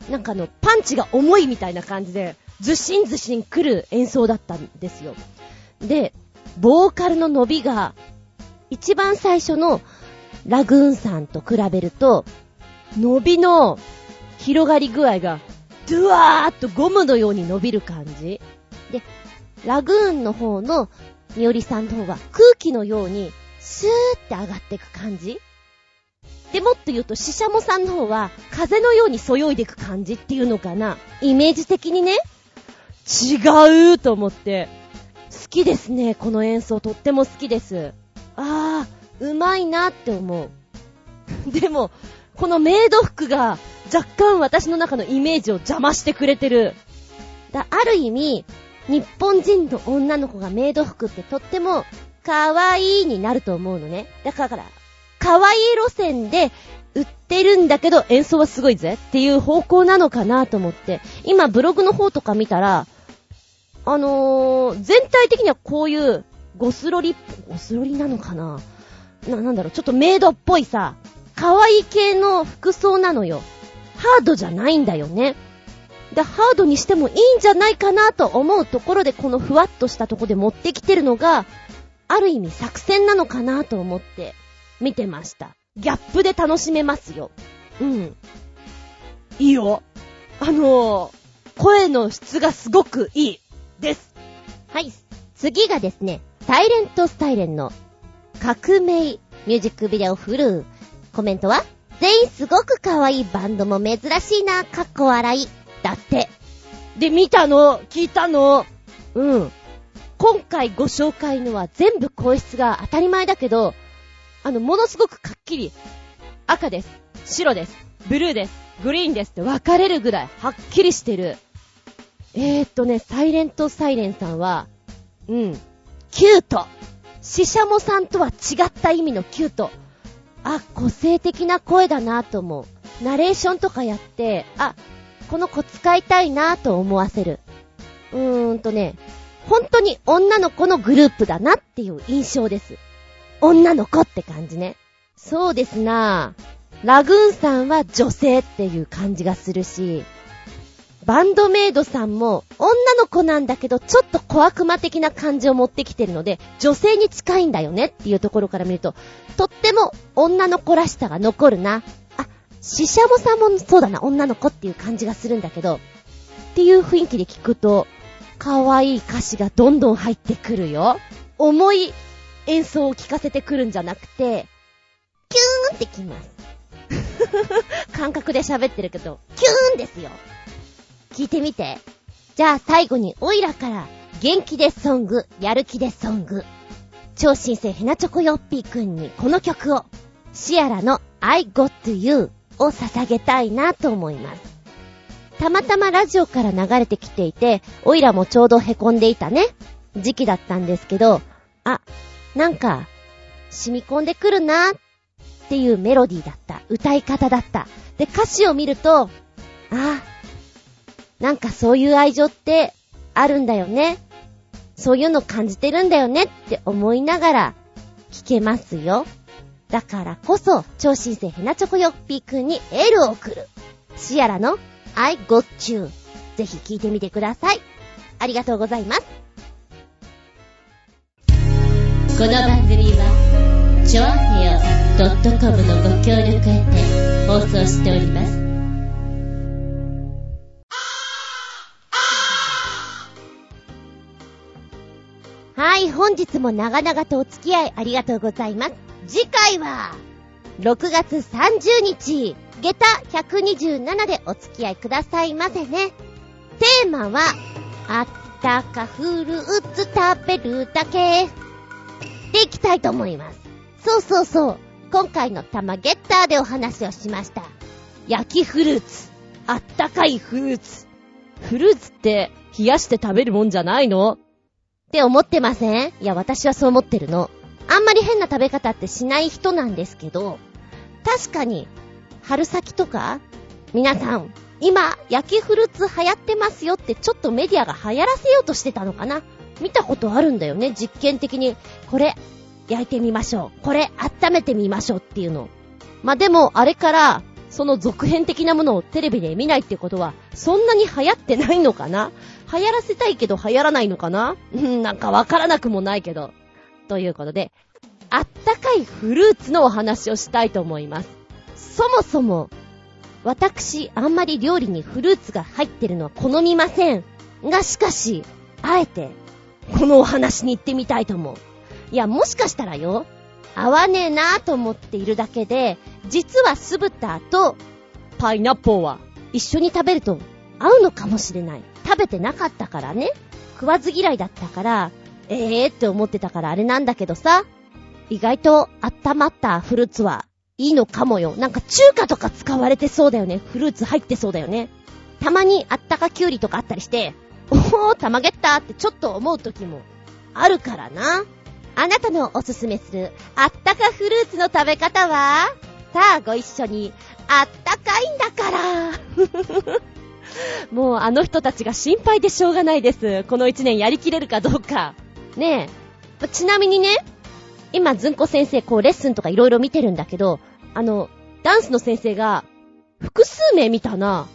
なんかあの、パンチが重いみたいな感じで、ずしんずしん来る演奏だったんですよ。で、ボーカルの伸びが、一番最初のラグーンさんと比べると、伸びの広がり具合が、ドゥワーっとゴムのように伸びる感じ。で、ラグーンの方のみおりさんの方は空気のようにスーって上がっていく感じでもっと言うと、シシャモさんの方は、風のようにそよいでいく感じっていうのかな。イメージ的にね、違うと思って、好きですね、この演奏とっても好きです。あー、うまいなって思う。でも、このメイド服が若干私の中のイメージを邪魔してくれてる。だ、ある意味、日本人の女の子がメイド服ってとっても可愛いになると思うのね。だから、可愛い路線で売ってるんだけど演奏はすごいぜっていう方向なのかなと思って、今ブログの方とか見たら、あのー、全体的にはこういうゴスロリ、ゴスロリなのかな？な、なんだろう、ちょっとメイドっぽいさ、可愛い系の服装なのよ。ハードじゃないんだよね。で、ハードにしてもいいんじゃないかなと思うところでこのふわっとしたとこで持ってきてるのが、ある意味作戦なのかなと思って見てました。ギャップで楽しめますよ。うん。いいよ。あのー、声の質がすごくいい。です。はい。次がですね、サイレントスタイレンの革命ミュージックビデオフルー。コメントは、全員すごく可愛いバンドも珍しいな、かっこ笑い。だって。で、見たの、聞いたの？うん。今回ご紹介のは全部声質が当たり前だけど、あの、ものすごくかっきり、赤です、白です、ブルーです、グリーンですって分かれるぐらいはっきりしてる。えーっとね、サイレントサイレンさんは、うん、キュート。シシャモさんとは違った意味のキュート。あ、個性的な声だなと思う。ナレーションとかやって、あ、この子使いたいなと思わせる。うーんとね、本当に女の子のグループだなっていう印象です。女の子って感じね。そうですなラグーンさんは女性っていう感じがするし、バンドメイドさんも女の子なんだけどちょっと小悪魔的な感じを持ってきてるので女性に近いんだよねっていうところから見るととっても女の子らしさが残るな。あ、シシャモさんもそうだな、女の子っていう感じがするんだけどっていう雰囲気で聞くと可愛い歌詞がどんどん入ってくるよ。重い演奏を聴かせてくるんじゃなくて、キューンってきます。感覚で喋ってるけど、キューンですよ。聞いてみて。じゃあ最後にオイラから元気でソング、やる気でソング。超新星ヘナチョコヨッピーくんにこの曲を、シアラの I go to You を捧げたいなと思います。たまたまラジオから流れてきていて、オイラもちょうど凹んでいたね、時期だったんですけど、あ、なんか、染み込んでくるなっていうメロディーだった。歌い方だった。で、歌詞を見ると、あ、なんかそういう愛情ってあるんだよね。そういうの感じてるんだよねって思いながら聞けますよ。だからこそ、超新星ヘナチョコヨッピーくんにエールを送る。シアラの I got you。ぜひ聞いてみてください。ありがとうございます。この番組は、ちょあへよ .com のご協力へて放送しております。本日も長々とお付き合いありがとうございます。次回は、6月30日、下駄127でお付き合いくださいませね。テーマは、あったかフルーツ食べるだけ。でいきたいと思います。そうそうそう。今回の玉ゲッターでお話をしました。焼きフルーツ。あったかいフルーツ。フルーツって冷やして食べるもんじゃないの？って思ってません？いや、私はそう思ってるの。あんまり変な食べ方ってしない人なんですけど、確かに、春先とか、皆さん、今、焼きフルーツ流行ってますよってちょっとメディアが流行らせようとしてたのかな？見たことあるんだよね、実験的に。これ、焼いてみましょう。これ、温めてみましょうっていうの。まあ、でも、あれから、その続編的なものをテレビで見ないってことは、そんなに流行ってないのかな？流行らせたいけど流行らないのかな？うん、なんかわからなくもないけど。ということで、あったかいフルーツのお話をしたいと思います。そもそも、私、あんまり料理にフルーツが入ってるのは好みません。が、しかし、あえて、このお話に行ってみたいと思う。いや、もしかしたらよ、合わねえなぁと思っているだけで、実は酢豚とパイナッポーは一緒に食べると合うのかもしれない。食べてなかったからね。食わず嫌いだったから、ええーって思ってたからあれなんだけどさ、意外と温まったフルーツはいいのかもよ。なんか中華とか使われてそうだよね。フルーツ入ってそうだよね。たまにあったかきゅうりとかあったりして、おー、たまげったってちょっと思う時もあるからな。あなたのおすすめするあったかフルーツの食べ方は？さあご一緒に、あったかいんだからふふふふ もうあの人たちが心配でしょうがないです。この一年やりきれるかどうか。ねえ。ちなみにね、今、ずんこ先生、こう、レッスンとかいろいろ見てるんだけど、あの、ダンスの先生が、複数名見たな。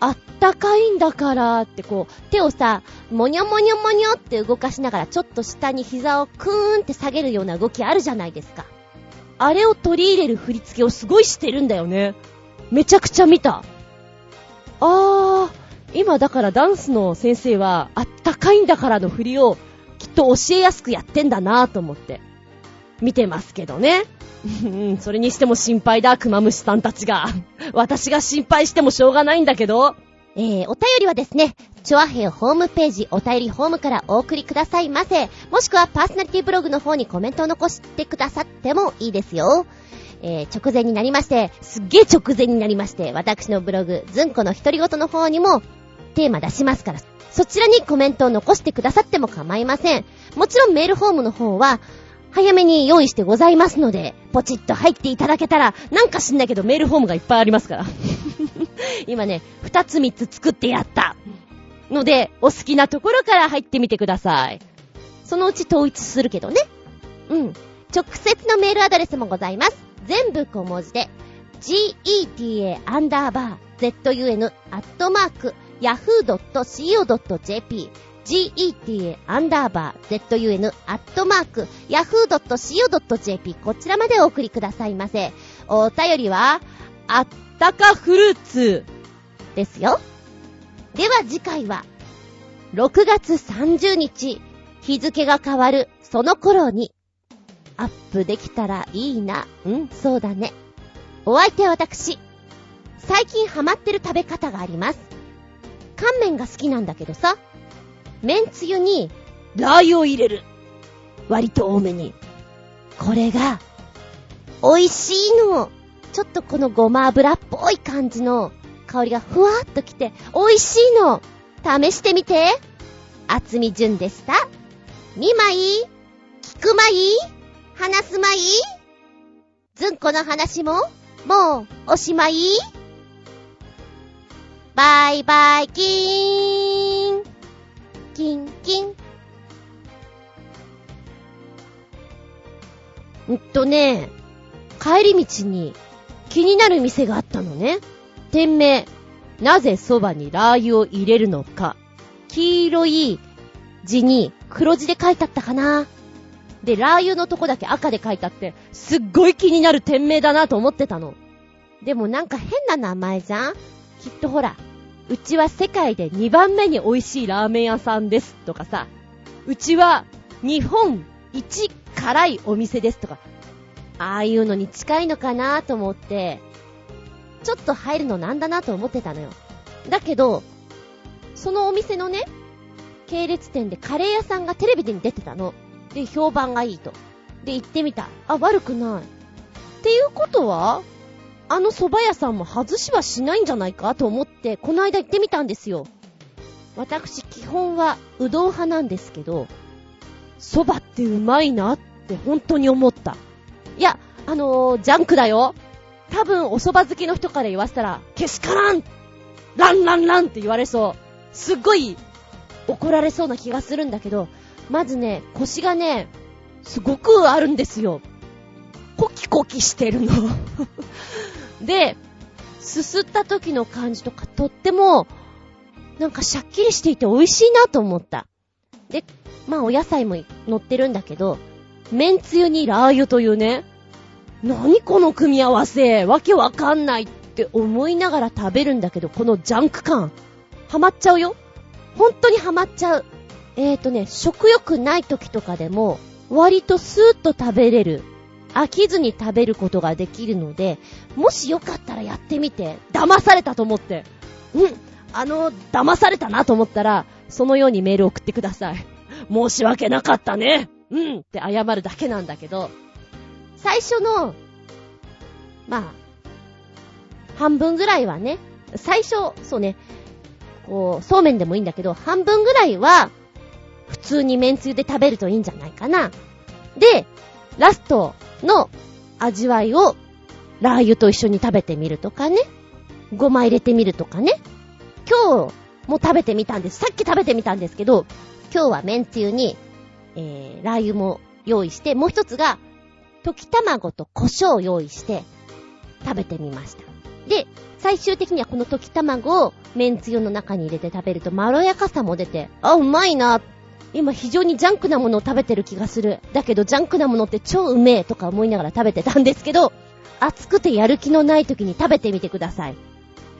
あったかいんだからってこう、手をさ、もにょもにょもにょって動かしながら、ちょっと下に膝をクーンって下げるような動きあるじゃないですか。あれを取り入れる振り付けをすごいしてるんだよね。めちゃくちゃ見た。あー、今だからダンスの先生は、あったかいんだからの振りを、きっと教えやすくやってんだなぁと思って、見てますけどね。それにしても心配だ、クマムシさんたちが。私が心配してもしょうがないんだけど。えー、お便りはですね、チョアヘヨホームページ、お便りホームからお送りくださいませ。もしくはパーソナリティブログの方にコメントを残してくださってもいいですよ。えー、直前になりまして、すっげー直前になりまして、私のブログ、ずんこの独り言の方にもテーマ出しますから、そちらにコメントを残してくださっても構いません。もちろんメールフォームの方は、早めに用意してございますので、ポチッと入っていただけたら、なんか知んないけどメールフォームがいっぱいありますから。今ね、二つ三つ作ってやった。ので、お好きなところから入ってみてください。そのうち統一するけどね。うん。直接のメールアドレスもございます。全部小文字で、geta アンダーバー zun アットマーク yahoo.co.jp geta アンダーバー zun アットマーク yahoo.co.jp こちらまでお送りくださいませ。お便りは、あったかフルーツですよ。では次回は、6月30日、日付が変わるその頃に、アップできたらいいな。うん、そうだね。お相手は私。最近ハマってる食べ方があります。乾麺が好きなんだけどさ、麺つゆにラー油を入れる。割と多めに。これが、美味しいの。ちょっとこのごま油っぽい感じの香りがふわっときて、美味しいの。試してみて。厚み順でした。2枚聞くまい話すまい？ずんこの話も、もう、おしまい？バイバイキーンキンキン。んっとね、帰り道に気になる店があったのね。店名、なぜそばにラー油を入れるのか。黄色い字に黒字で書いてあったかな。で、ラー油のとこだけ赤で書いてあって、すっごい気になる店名だなと思ってたの。でもなんか変な名前じゃん？きっとほら、うちは世界で2番目に美味しいラーメン屋さんですとかさ、うちは日本一辛いお店ですとか、ああいうのに近いのかなと思って、ちょっと入るのなんだなと思ってたのよ。だけど、そのお店のね、系列店でカレー屋さんがテレビで出てたの。で、評判がいいと。で、行ってみた。あ、悪くない。っていうことは、あの蕎麦屋さんも外しはしないんじゃないか？と思って、この間行ってみたんですよ。私、基本はうどん派なんですけど、蕎麦ってうまいなって本当に思った。いや、あのー、ジャンクだよ。多分お蕎麦好きの人から言わせたら、けしからんランランランって言われそう。すっごい怒られそうな気がするんだけど、まずね、腰がね、すごくあるんですよ。コキコキしてるの で、すすった時の感じとかとっても、なんかシャッキリしていて美味しいなと思った。で、まあお野菜も乗ってるんだけど、麺つゆにラー油というね、何この組み合わせわけわかんないって思いながら食べるんだけど、このジャンク感、ハマっちゃうよ。本当にハマっちゃう。えーとね、食欲ない時とかでも、割とスーッと食べれる。飽きずに食べることができるので、もしよかったらやってみて、騙されたと思って。うん、あの、騙されたなと思ったら、そのようにメール送ってください。申し訳なかったね。うんって謝るだけなんだけど、最初の、まあ、半分ぐらいはね、最初、そうね、こう、そうめんでもいいんだけど、半分ぐらいは、普通に麺つゆで食べるといいんじゃないかな。で、ラストの味わいを、ラー油と一緒に食べてみるとかね。ごま入れてみるとかね。今日も食べてみたんです。さっき食べてみたんですけど、今日は麺つゆに、えー、ラー油も用意して、もう一つが、溶き卵と胡椒を用意して、食べてみました。で、最終的にはこの溶き卵を麺つゆの中に入れて食べるとまろやかさも出て、あ、うまいなっ。今非常にジャンクなものを食べてる気がする。だけどジャンクなものって超うめえとか思いながら食べてたんですけど、暑くてやる気のない時に食べてみてください。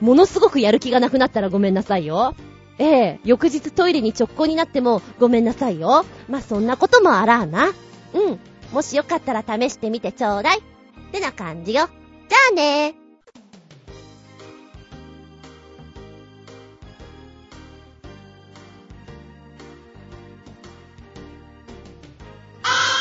ものすごくやる気がなくなったらごめんなさいよ。ええ翌日トイレに直行になってもごめんなさいよ。まあ、そんなこともあらあな。うん。もしよかったら試してみてちょうだい。ってな感じよ。じゃあね。Ah!